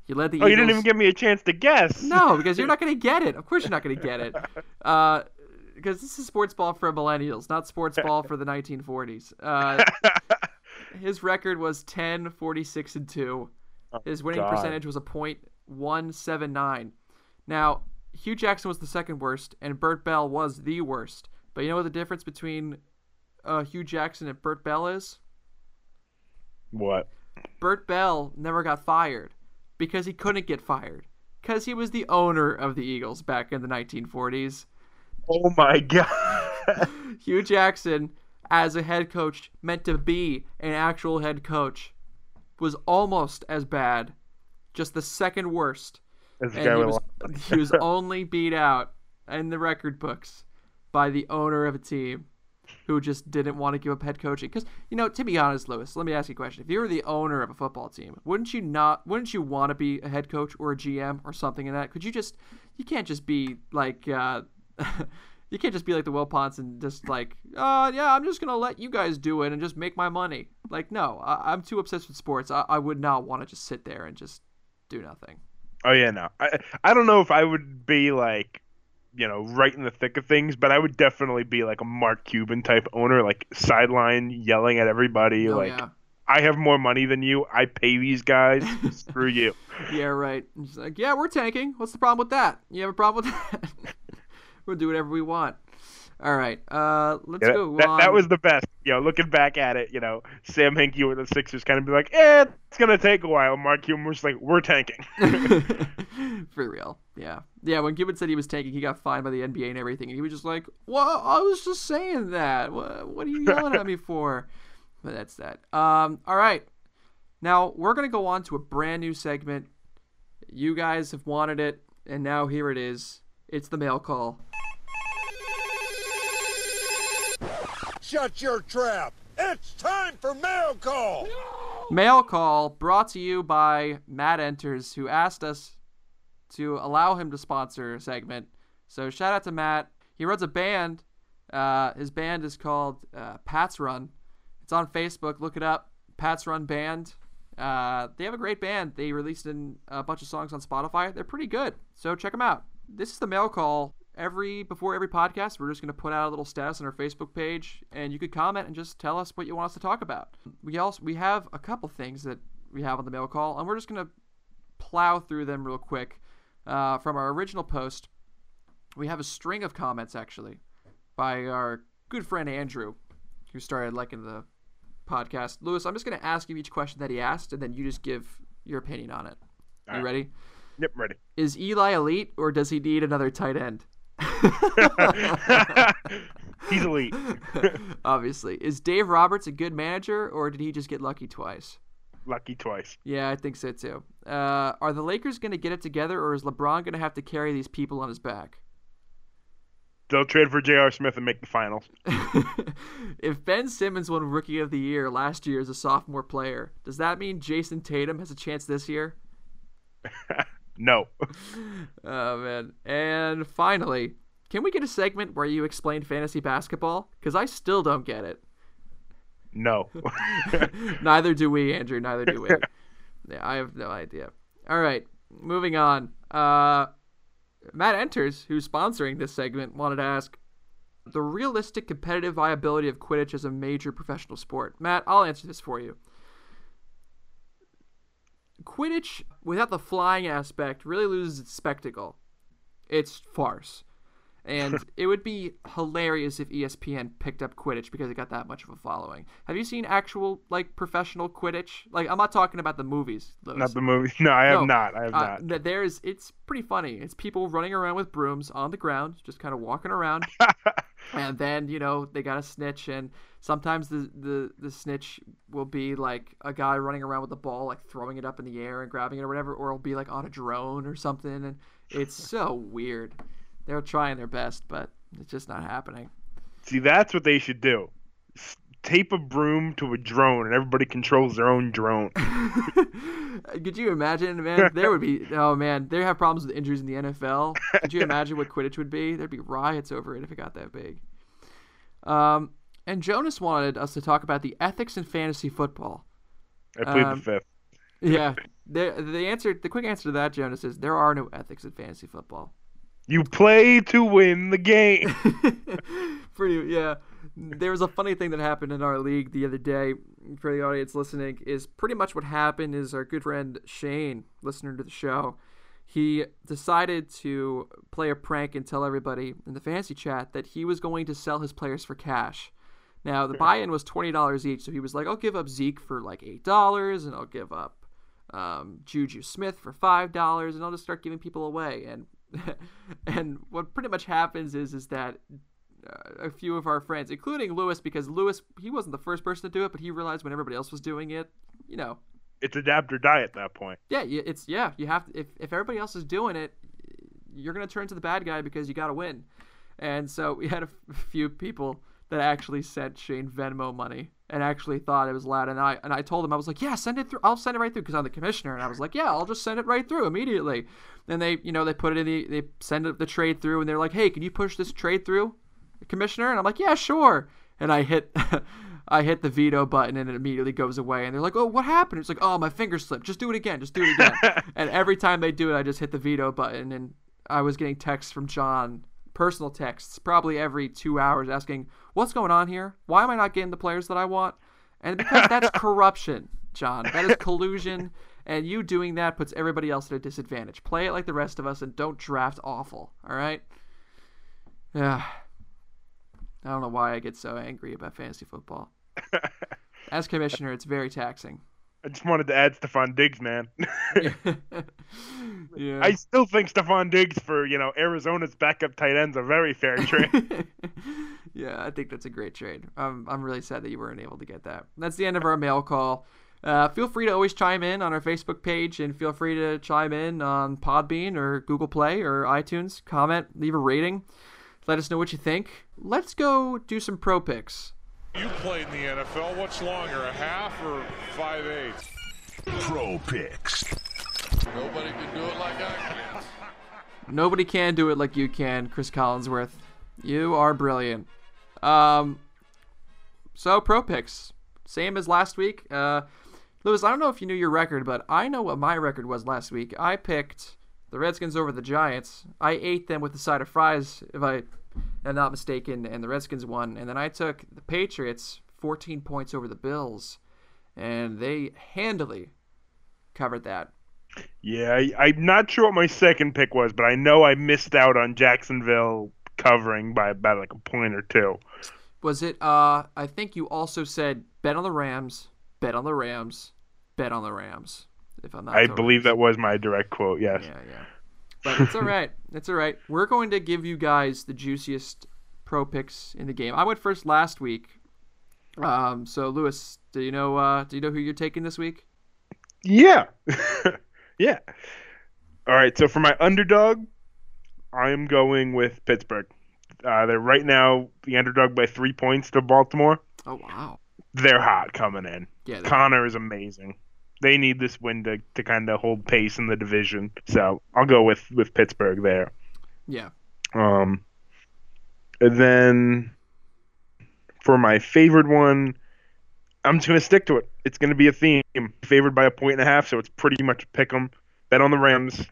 He led the Oh, Eagles. you didn't even give me a chance to guess. No, because you're not going to get it. Of course, you're not going to get it. Uh, because this is sports ball for millennials, not sports ball for the 1940s. Uh, his record was 10, 46, and 2. His winning God. percentage was a .179. Now, Hue Jackson was the second worst, and Bert Bell was the worst. But you know what the difference between uh, Hue Jackson and Bert Bell is? What? Bert Bell never got fired because he couldn't get fired because he was the owner of the Eagles back in the 1940s. Oh my god. Hue Jackson, as a head coach, meant to be an actual head coach was almost as bad, just the second worst. And he was, he was only beat out in the record books by the owner of a team who just didn't want to give up head coaching. Because you know, to be honest, Louis, let me ask you a question: If you were the owner of a football team, wouldn't you not? Wouldn't you want to be a head coach or a GM or something in that? Could you just? You can't just be like. Uh, you can't just be like the Wilpons and just like, uh, yeah, I'm just gonna let you guys do it and just make my money. Like, no, I, I'm too obsessed with sports. I, I would not want to just sit there and just do nothing. Oh yeah, no. I I don't know if I would be like, you know, right in the thick of things, but I would definitely be like a Mark Cuban type owner, like sideline yelling at everybody, Oh, like yeah. I have more money than you. I pay these guys. Screw you. Yeah, right. She's like, yeah, we're tanking. What's the problem with that? You have a problem with that? we'll do whatever we want. All right. Uh, let's Yeah, go that, on. that was the best. You know, looking back at it, you know, Sam Hinkie with the Sixers kind of be like, eh, it's gonna take a while. Mark Cuban was like, we're tanking. For real. Yeah. Yeah, when Cuban said he was tanking, he got fined by the NBA and everything. And he was just like, well, I was just saying that. What, what are you yelling at me for? But that's that. Um, all right. Now, we're going to go on to a brand new segment. You guys have wanted it, and now here it is. It's the mail call. Shut your trap! It's time for mail call! Mail call brought to you by Matt Enters, who asked us to allow him to sponsor a segment. So shout out to Matt. He runs a band. Uh, his band is called uh, Pat's Run. It's on Facebook. Look it up. Pat's Run Band. Uh, they have a great band. They released in a bunch of songs on Spotify. They're pretty good. So check them out. This is the mail call. Every before every podcast, we're just gonna put out a little status on our Facebook page, and you could comment and just tell us what you want us to talk about. We also we have a couple things that we have on the mail call, and we're just gonna plow through them real quick. Uh, from our original post, we have a string of comments actually by our good friend Andrew, who started liking the podcast. Louis, I'm just gonna ask you each question that he asked, and then you just give your opinion on it. you Alright. ready? yep, ready. Is Eli elite, or does he need another tight end? He's elite. Obviously, is Dave Roberts a good manager, or did he just get lucky twice? Lucky twice. Yeah, I think so too. Uh, are the Lakers going to get it together, or is LeBron going to have to carry these people on his back? They'll trade for J.R. Smith and make the finals. if Ben Simmons won Rookie of the Year last year as a sophomore player, does that mean Jayson Tatum has a chance this year? No. Oh man! And finally, can we get a segment where you explain fantasy basketball? Because I still don't get it. No. Neither do we, Andrew. Neither do we. yeah, I have no idea. All right, moving on. Uh, Matt Enters, who's sponsoring this segment, wanted to ask the realistic competitive viability of Quidditch as a major professional sport. Matt, I'll answer this for you. Quidditch, without the flying aspect, really loses its spectacle. It's farce. And it would be hilarious if ESPN picked up Quidditch because it got that much of a following. Have you seen actual like professional Quidditch? Like I'm not talking about the movies. Louis. not the movies. No, I have No, not. I have Uh, not. there's it's pretty funny. It's people running around with brooms on the ground, just kind of walking around. and then you know they got a snitch, and sometimes the, the the snitch will be like a guy running around with a ball, like throwing it up in the air and grabbing it or whatever, or it'll be like on a drone or something, and it's so weird. They're trying their best, but it's just not happening. See, that's what they should do. Tape a broom to a drone, and everybody controls their own drone. Could you imagine, man? There would be oh man, they have problems with injuries in the NFL. Could you imagine what Quidditch would be? There'd be riots over it if it got that big. Um, and Jonas wanted us to talk about the ethics in fantasy football. I plead Um, the fifth. Yeah, the the answer, the quick answer to that, Jonas, is there are no ethics in fantasy football. You play to win the game. Pretty yeah. There was a funny thing that happened in our league the other day for the audience listening. Is pretty much what happened is our good friend Shane, listener to the show, he decided to play a prank and tell everybody in the fantasy chat that he was going to sell his players for cash. Now the buy-in was twenty dollars each, so he was like, "I'll give up Zeke for like eight dollars, and I'll give up um, Juju Smith for five dollars, and I'll just start giving people away." And and what pretty much happens is is that Uh, a few of our friends, including Louis, because Louis he wasn't the first person to do it, but he realized when everybody else was doing it, you know, it's adapt or die at that point. Yeah, it's yeah. You have if if everybody else is doing it, you're gonna turn to the bad guy because you got to win. And so we had a f- few people that actually sent Shane Venmo money and actually thought it was loud. And I and I told them I was like, yeah, send it through. I'll send it right through because I'm the commissioner. And I was like, yeah, I'll just send it right through immediately. And they you know they put it in the they send it the trade through and they're like, hey, can you push this trade through, commissioner? And I'm like, yeah, sure. And I hit. I hit the veto button and it immediately goes away. And they're like, "Oh, what happened?" It's like, "Oh, my finger slipped. Just do it again. Just do it again." and every time they do it, I just hit the veto button. And I was getting texts from John, personal texts, probably every two hours, asking, "What's going on here? Why am I not getting the players that I want?" And because that's corruption, John. That is collusion. And you doing that puts everybody else at a disadvantage. Play it like the rest of us and don't draft awful. All right. Yeah. I don't know why I get so angry about fantasy football. As commissioner, it's very taxing. I just wanted to add Stefon Diggs, man. yeah. I still think Stefon Diggs for you know Arizona's backup tight ends a very fair trade. yeah, I think that's a great trade. I'm I'm really sad that you weren't able to get that. That's the end of our mail call. Uh, feel free to always chime in on our Facebook page, and feel free to chime in on Podbean or Google Play or iTunes. Comment, leave a rating. Let us know what you think. Let's go do some pro picks. You played in the NFL. What's longer, a half or five eighths? Pro picks. Nobody can do it like I can. Nobody can do it like you can, Cris Collinsworth. You are brilliant. Um, so pro picks, same as last week. Uh, Louis, I don't know if you knew your record, but I know what my record was last week. I picked the Redskins over the Giants. I ate them with a side of fries, if I am not mistaken, and the Redskins won. And then I took the Patriots 14 points over the Bills, and they handily covered that. yeah, I, I'm not sure what my second pick was, but I know I missed out on Jacksonville covering by about like a point or two. Was it? Uh, I think you also said bet on the Rams, bet on the Rams, bet on the Rams. If I'm not, I totally- believe that was my direct quote. Yes. Yeah, yeah. But it's all right. It's all right. We're going to give you guys the juiciest pro picks in the game. I went first last week. Um, so Louis, do you know? Uh, do you know who you're taking this week? Yeah. yeah. All right. So for my underdog, I am going with Pittsburgh. Uh, they're right now the underdog by three points to Baltimore. Oh wow. They're hot coming in. Yeah. Conner is amazing. They need this win to, to kind of hold pace in the division. So I'll go with, with Pittsburgh there. Yeah. Um, and then for my favorite one, I'm just gonna stick to it. It's gonna be a theme. Favored by a point and a half, so it's pretty much pick 'em. Bet on the Rams.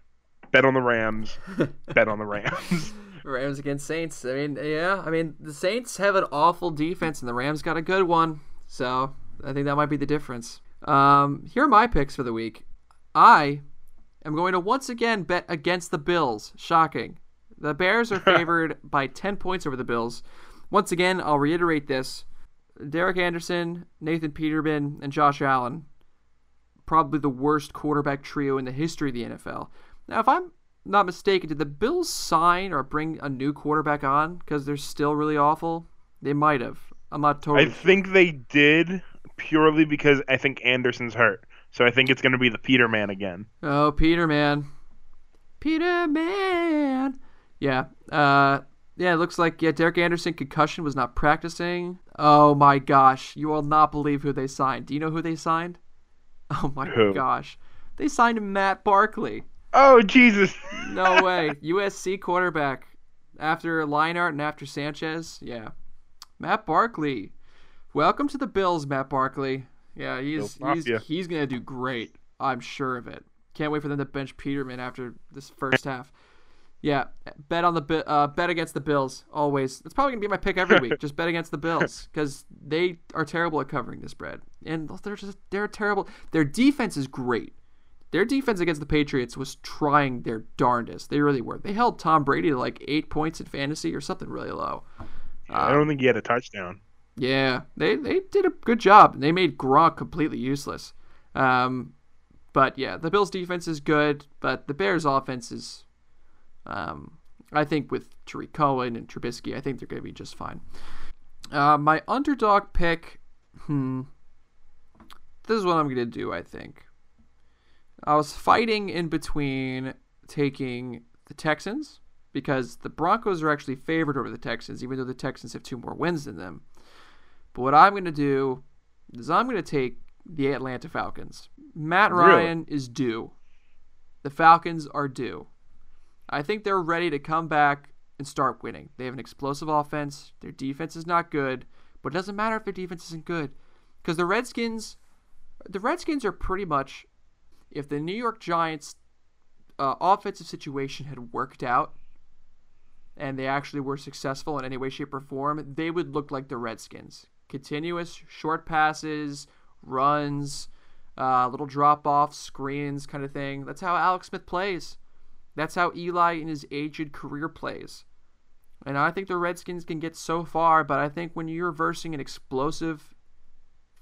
Bet on the Rams. bet on the Rams. Rams against Saints. I mean, yeah. I mean, the Saints have an awful defense, and the Rams got a good one. So I think that might be the difference. Um, here are my picks for the week. I am going to once again bet against the Bills. Shocking. The Bears are favored by 10 points over the Bills. Once again, I'll reiterate this. Derek Anderson, Nathan Peterman, and Josh Allen, probably the worst quarterback trio in the history of the NFL. Now, if I'm not mistaken, did the Bills sign or bring a new quarterback on because they're still really awful? They might have. I'm not totally. I think they did purely because I think Anderson's hurt. So I think it's gonna be the Peterman again. Oh, Peterman. Peterman. Yeah. Uh, yeah, it looks like yeah, Derek Anderson concussion was not practicing. Oh my gosh, you will not believe who they signed. Do you know who they signed? Oh my Who? gosh, they signed Matt Barkley. Oh Jesus! No way, USC quarterback after Leinart and after Sanchez. Yeah, Matt Barkley. Welcome to the Bills, Matt Barkley. Yeah, he's he's, he's gonna do great. I'm sure of it. Can't wait for them to bench Peterman after this first half. Yeah, bet on the uh, bet against the Bills always. That's probably gonna be my pick every week. just bet against the Bills because they are terrible at covering the spread, and they're just they're terrible. Their defense is great. Their defense against the Patriots was trying their darndest. They really were. They held Tom Brady to like eight points in fantasy or something really low. I don't think he had a touchdown. Yeah, they they did a good job. They made Gronk completely useless. Um, but yeah, the Bills' defense is good, but the Bears' offense is, um, I think with Tarik Cohen and Trubisky, I think they're going to be just fine. Uh, my underdog pick, hmm, this is what I'm going to do. I think I was fighting in between taking the Texans because the Broncos are actually favored over the Texans, even though the Texans have two more wins than them. But what I'm going to do is I'm going to take the Atlanta Falcons. Matt Really? Ryan is due. The Falcons are due. I think they're ready to come back and start winning. They have an explosive offense. Their defense is not good, but it doesn't matter if their defense isn't good because the Redskins, the Redskins are pretty much if the New York Giants uh, offensive situation had worked out and they actually were successful in any way, shape, or form, they would look like the Redskins. Continuous short passes, runs, uh, little drop offs, screens, kind of thing. That's how Alex Smith plays. That's how Eli in his aged career plays. And I think the Redskins can get so far, but I think when you're versing an explosive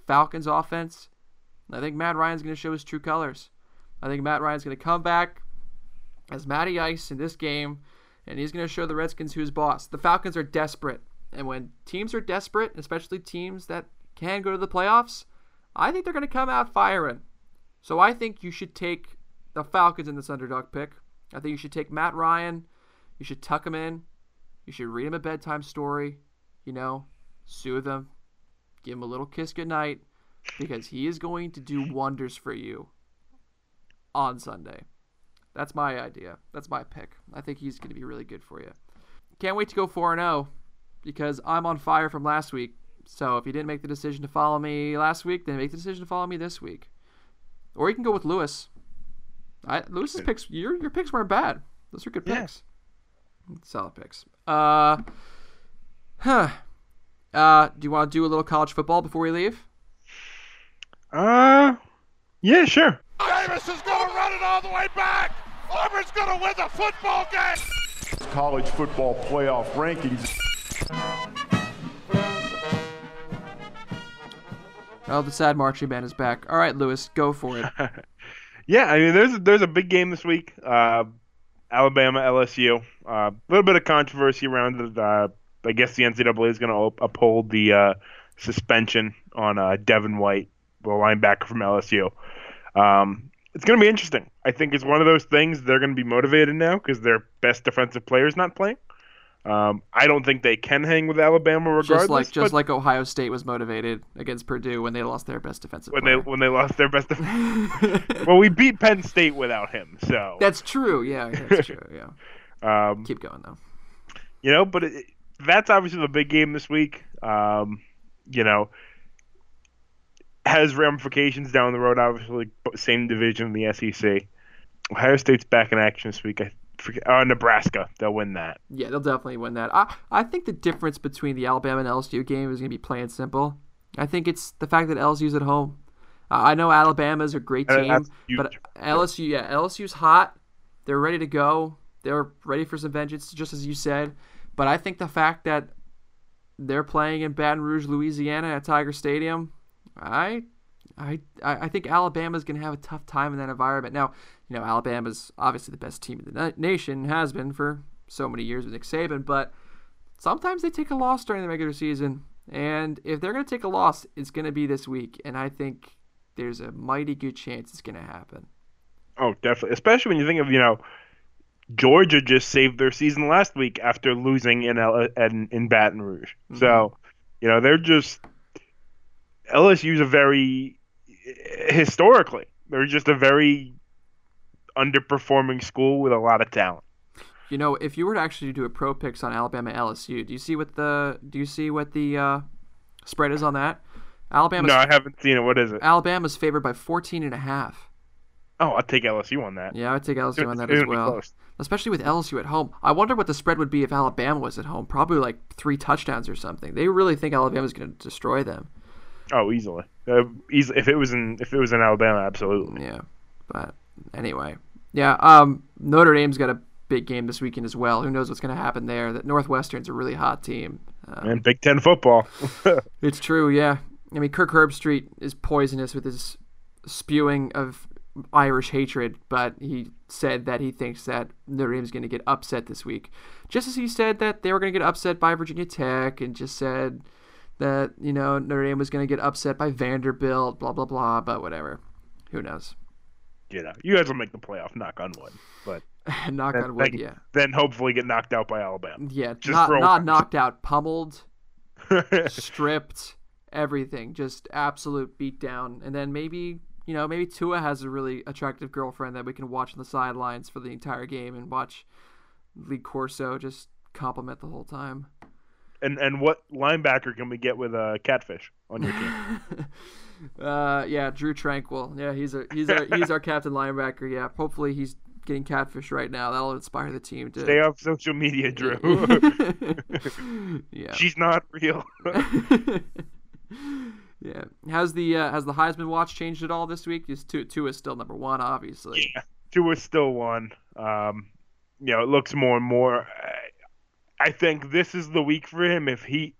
Falcons offense, I think Matt Ryan's going to show his true colors. I think Matt Ryan's going to come back as Matty Ice in this game, and he's going to show the Redskins who's boss. The Falcons are desperate, and when teams are desperate, especially teams that can go to the playoffs, I think they're going to come out firing. So I think you should take the Falcons in this underdog pick. I think you should take Matt Ryan. You should tuck him in. You should read him a bedtime story. You know, soothe him, give him a little kiss goodnight, because he is going to do wonders for you on Sunday. That's my idea. That's my pick. I think he's going to be really good for you. Can't wait to go 4 0 because I'm on fire from last week. So if you didn't make the decision to follow me last week, then make the decision to follow me this week. Or you can go with Louis. I, Louis's picks, your your picks weren't bad. Those are good Yeah. picks. Solid picks. Uh, huh. Uh, do you want to do a little college football before we leave? Uh, yeah, sure. Davis is going to run it all the way back. Auburn's going to win the football game. College football playoff rankings. Oh, the sad marching band is back. All right, Louis, go for it. Yeah, I mean, there's there's a big game this week. Uh, Alabama LSU. A uh, little bit of controversy around. Uh, I guess the NCAA is going to up- uphold the uh, suspension on uh, Devin White, the linebacker from LSU. Um, it's going to be interesting. I think it's one of those things they're going to be motivated now because their best defensive player is not playing. Um, I don't think they can hang with Alabama regardless. just like just like Ohio State was motivated against Purdue when they lost their best defensive when they when they lost their best. Def- well, we beat Penn State without him, so That's true. Yeah, that's true. Yeah. um, Keep going though. you know but it, that's obviously the big game this week um, you know has ramifications down the road obviously same division in the sec ohio state's back in action this week i uh, nebraska they'll win that Yeah, they'll definitely win that. I I think the difference between the Alabama and LSU game is going to be plain and simple. I think it's the fact that LSU's at home. Uh, I know Alabama's a great team, but LSU, yeah, LSU's hot. They're ready to go. They're ready for some vengeance, just as you said. But I think the fact that they're playing in Baton Rouge, Louisiana, at Tiger Stadium, I, I, I think Alabama's going to have a tough time in that environment. Now, you know, Alabama's obviously the best team in the nation, has been for so many years with Nick Saban, but sometimes they take a loss during the regular season. And if they're going to take a loss, it's going to be this week. And I think there's a mighty good chance it's going to happen. oh definitely especially when you think of you know georgia just saved their season last week after losing in L- in, in baton rouge so mm-hmm. you know they're just lsu's a very historically they're just a very underperforming school with a lot of talent You know, if you were to actually do a pro picks on Alabama LSU, do you see what the do you see what the uh, spread is on that? Alabama. no i haven't seen it what is it Alabama's favored by 14 and a half. oh i'll take lsu on that Yeah, I would take LSU on that as well. Especially with LSU at home. I wonder what the spread would be if Alabama was at home. Probably like three touchdowns or something. They really think Alabama's going to destroy them. Oh, easily. Uh, easily. If it was in if it was in Alabama, absolutely. Yeah. But anyway. Yeah, um Notre Dame's got a big game this weekend as well. Who knows what's going to happen there? That Northwestern's a really hot team. Um, And Big Ten football. It's true, yeah. I mean, Kirk Herbstreit is poisonous with his spewing of Irish hatred, but he said that he thinks that Notre Dame's going to get upset this week. Just as he said that they were going to get upset by Virginia Tech, and just said that, you know, Notre Dame was going to get upset by Vanderbilt, blah, blah, blah, but whatever. Who knows? you know, you guys will make the playoff. Knock on wood. But Knock then, on wood, then- yeah. then hopefully get knocked out by Alabama. Yeah, Just not not knocked out, pummeled, stripped, everything, just absolute beatdown. And then maybe you know maybe Tua has a really attractive girlfriend that we can watch on the sidelines for the entire game and watch Lee Corso just compliment the whole time. And and what linebacker can we get with a catfish on your team? uh, yeah, Drue Tranquill. Yeah, he's a he's our he's our captain linebacker. Yeah, hopefully he's getting catfish right now. That'll inspire the team to. Stay off social media, Drew. yeah. She's not real. yeah. has the uh, has the Heisman watch changed at all this week? Just Tua Tua is still number one, obviously. yeah, Tua is still one. Um, you know, it looks more and more. I- think this is the week for him if he.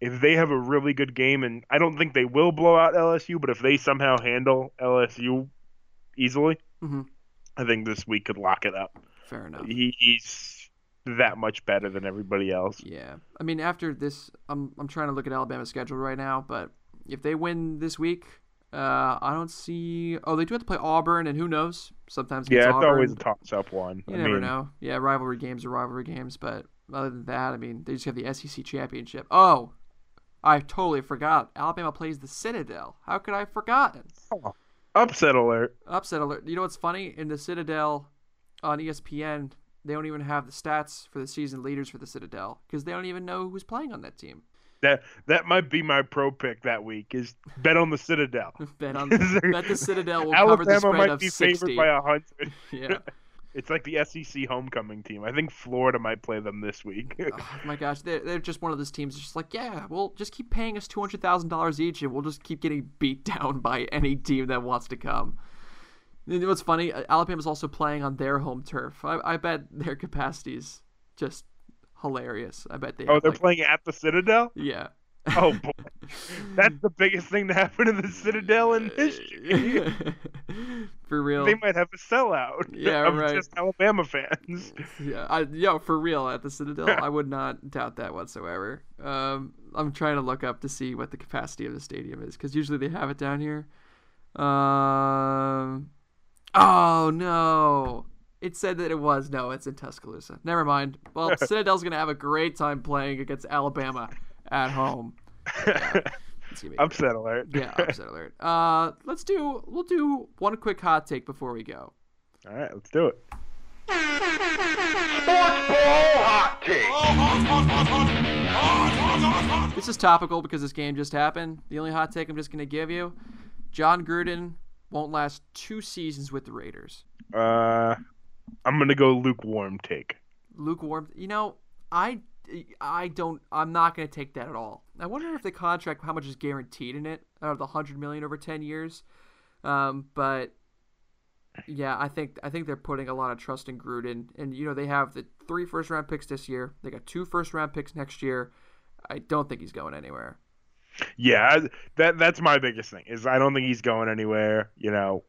If they have a really good game, and I don't think they will blow out LSU, but if they somehow handle LSU easily, Mhm. I think this week could lock it up. Fair enough. He, he's that much better than everybody else. Yeah. I mean, after this, I'm I'm trying to look at Alabama's schedule right now, but if they win this week, uh, I don't see. Oh, they do have to play Auburn, and who knows? Sometimes Yeah, it's Auburn, always a toss-up one. You I never mean, know. Yeah, rivalry games are rivalry games, but other than that, I mean, they just have the SEC championship. Oh, I totally forgot. Alabama plays the Citadel. How could I have forgotten? Oh, upset alert. Upset alert. You know what's funny? In the Citadel on ESPN, they don't even have the stats for the season leaders for the Citadel because they don't even know who's playing on that team. That that might be my pro pick that week. Is bet on the Citadel. Bet on bet the Citadel will cover the Alabama spread might of be 60. favored by a hundred. Yeah. It's like the SEC homecoming team. I think Florida might play them this week. Oh my gosh, they're, they're just one of those teams. Just like, yeah, well, just keep paying us two hundred thousand dollars each, and we'll just keep getting beat down by any team that wants to come. You know what's funny? Alabama's also playing on their home turf. I, I bet their capacity is just hilarious. I bet they. oh, they're like- playing at the Citadel. Yeah. Oh boy, that's the biggest thing to happen in the Citadel in history. for real. they might have a sellout Yeah, of right. just Alabama fans. Yeah, I, yo, for real at the Citadel, I would not doubt that whatsoever. Um, I'm trying to look up to see what the capacity of the stadium is because usually they have it down here. Um, oh no, it said that it was no, it's in Tuscaloosa. Never mind. Well, Citadel's gonna have a great time playing against Alabama at home. It's Upset alert. yeah, upset alert. Uh, let's do we'll do one quick hot take before we go. All right, let's do it. This is topical because this game just happened. The only hot take I'm just going to give you Jon Gruden won't last two seasons with the Raiders. Uh, I'm gonna go lukewarm take. Lukewarm. You know, I, I don't, I'm not going to take that at all. I wonder if the contract, how much is guaranteed in it out of the 100 million over 10 years. Um, but yeah, I think I think they're putting a lot of trust in Gruden, and you know they have the three first round picks this year. They got two first round picks next year. I don't think he's going anywhere. Yeah, that that's my biggest thing. Is I don't think he's going anywhere. You know,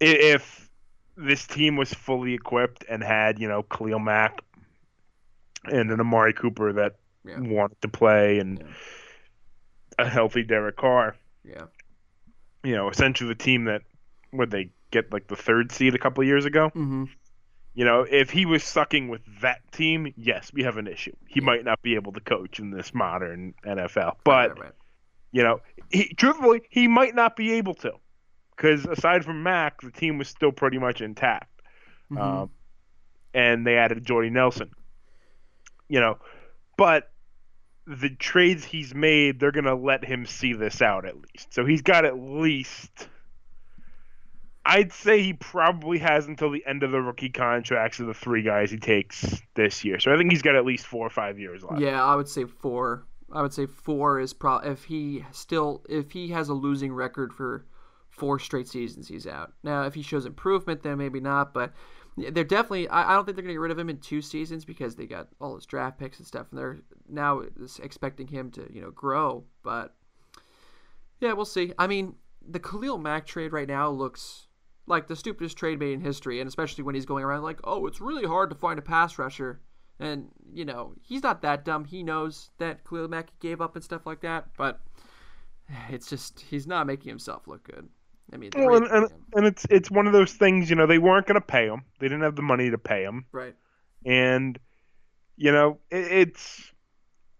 if this team was fully equipped and had you know Khalil Mack and an Amari Cooper that Yeah. wanted to play and a healthy Derek Carr, Yeah. you know, essentially the team that would they get like the third seed a couple of years ago. Mm-hmm. You know, if he was sucking with that team, yes, we have an issue. He might not be able to coach in this modern NFL, but right, right. you know, he, truthfully, he might not be able to, because aside from Mack, the team was still pretty much intact. Mhm. Um, and they added Jordy Nelson. You know, but the trades he's made, they're gonna let him see this out at least. So he's got at least. I'd say he probably has until the end of the rookie contracts of the three guys he takes this year. So I think he's got at least four or five years left. Yeah, I would say four. I would say four is probably If he still, if he has a losing record for four straight seasons, he's out. Now, if he shows improvement, then maybe not. But they're definitely. I, I don't think they're gonna get rid of him in two seasons because they got all his draft picks and stuff, and they're now expecting him to, you know, grow. But yeah, we'll see. I mean, the Khalil Mack trade right now looks like the stupidest trade made in history, and especially when he's going around like, "Oh, it's really hard to find a pass rusher." And you know, he's not that dumb. He knows that Khalil Mack gave up and stuff like that, but it's just he's not making himself look good. I mean, Well, and, and, and it's it's one of those things. You know, they weren't going to pay him. They didn't have the money to pay him, right. and you know, it, it's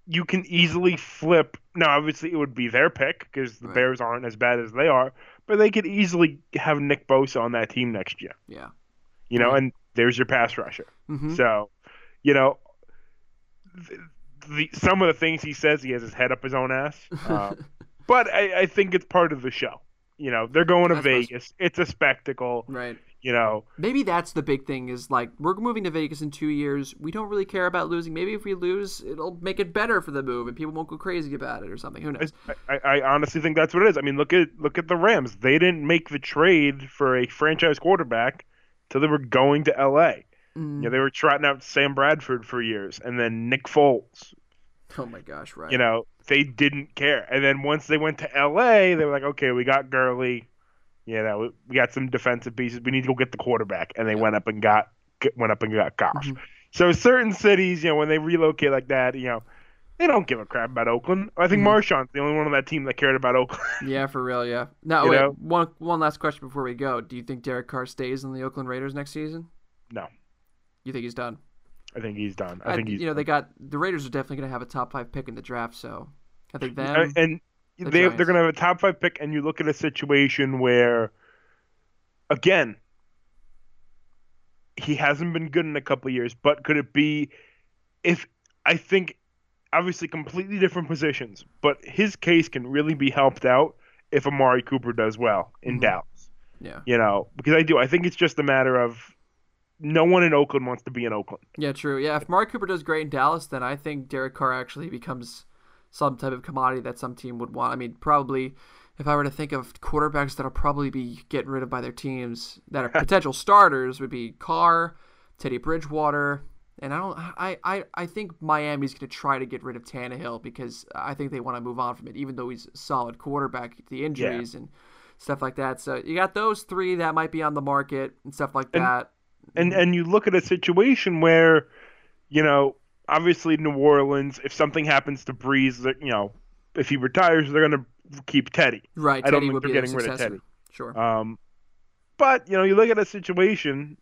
you can easily flip. Now, obviously, it would be their pick because the Right. Bears aren't as bad as they are, but they could easily have Nick Bosa on that team next year. Yeah. You know, Right. and there's your pass rusher. hmm So, you know, the, the, some of the things he says, he has his head up his own ass. Uh, but I, I think it's part of the show. You know, they're going to I suppose. Vegas. It's a spectacle. right. You know, Maybe that's the big thing is like we're moving to Vegas in two years. We don't really care about losing. Maybe if we lose, it'll make it better for the move, and people won't go crazy about it or something. Who knows? I, I honestly think that's what it is. I mean, look at look at the Rams. They didn't make the trade for a franchise quarterback till they were going to L.A. Mm. You know, they were trotting out Sam Bradford for years, and then Nick Foles. Oh my gosh! Right. You know, they didn't care. And then once they went to LA, they were like, okay, we got Gurley. You know, we got some defensive pieces. We need to go get the quarterback. And they went up and got went up and got Goff. Mhm. So certain cities, you know, when they relocate like that, you know, they don't give a crap about Oakland. I think Mhm. Marshawn's the only one on that team that cared about Oakland. Yeah, for real. Yeah. Now, You wait. know? One one last question before we go. Do you think Derek Carr stays in the Oakland Raiders next season? no, You think he's done? I think he's done. I think he's You know, they got the Raiders are definitely going to have a top five pick in the draft, so I think them. and, the they Giants. they're gonna have a top five pick, and you look at a situation where, again, he hasn't been good in a couple of years, but could it be if I think obviously completely different positions, but his case can really be helped out if Amari Cooper does well in Mhm. Dallas. yeah. You know, because I do. I think it's just a matter of no one in Oakland wants to be in Oakland. Yeah, true. Yeah, if Mark Cooper does great in Dallas, then I think Derek Carr actually becomes some type of commodity that some team would want. I mean, probably if I were to think of quarterbacks that'll probably be getting rid of by their teams that are potential starters would be Carr, Teddy Bridgewater, and I don't I I, I think Miami's going to try to get rid of Tannehill because I think they want to move on from it even though he's a solid quarterback, the injuries and stuff like that. So you got those three that might be on the market and stuff like And- that. and and you look at a situation where, you know, obviously New Orleans, if something happens to Brees, that you know, if he retires, they're gonna keep Teddy. Right, I don't Teddy think they're getting rid of. Teddy. Sure. Um, but you know, you look at a situation.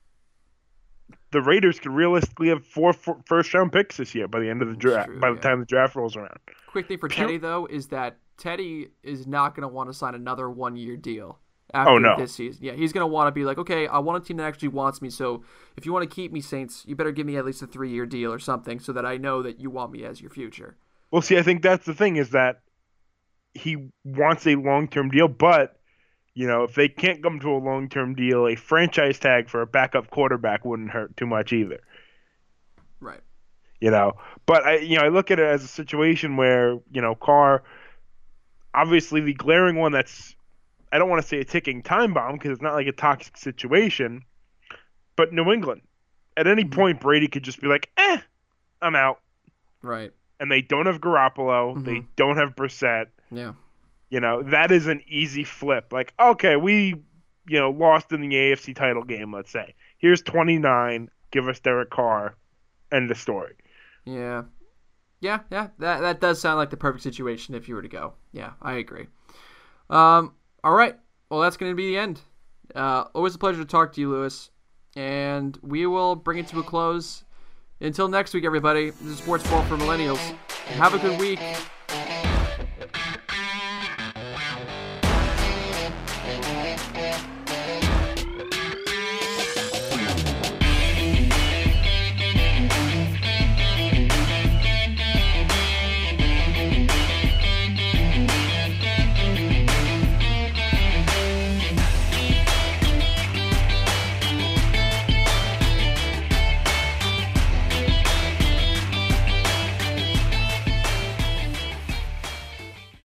The Raiders could realistically have four, four first round picks this year by the end of the draft. true, by the yeah. time the draft rolls around. Quick thing for Teddy though is that Teddy is not going to want to sign another one-year deal Oh, after Oh, no. this season. Yeah, he's going to want to be like, okay, I want a team that actually wants me. So if you want to keep me, Saints, you better give me at least a three-year deal or something, so that I know that you want me as your future. Well, see, I think that's the thing is that he wants a long term deal, but you know, if they can't come to a long term deal, a franchise tag for a backup quarterback wouldn't hurt too much either. Right. you know. But I, you know, I look at it as a situation where you know, Carr, obviously the glaring one that's, I don't want to say a ticking time bomb because it's not like a toxic situation, but New England, at any point Brady could just be like, eh, I'm out, Right. and they don't have Garoppolo, they Mhm. don't have Brissett. Yeah. You know, that is an easy flip. Like, okay, we, you know, lost in the AFC title game. Let's say here's 29. Give us Derek Carr. End of story. Yeah. Yeah, yeah. That that does sound like the perfect situation if you were to go. Yeah, I agree. Um, all right. Well, that's going to be the end. Uh, always a pleasure to talk to you, Louis. And we will bring it to a close. Until next week, everybody. This is Sports Ball for Millennials. Have a good week.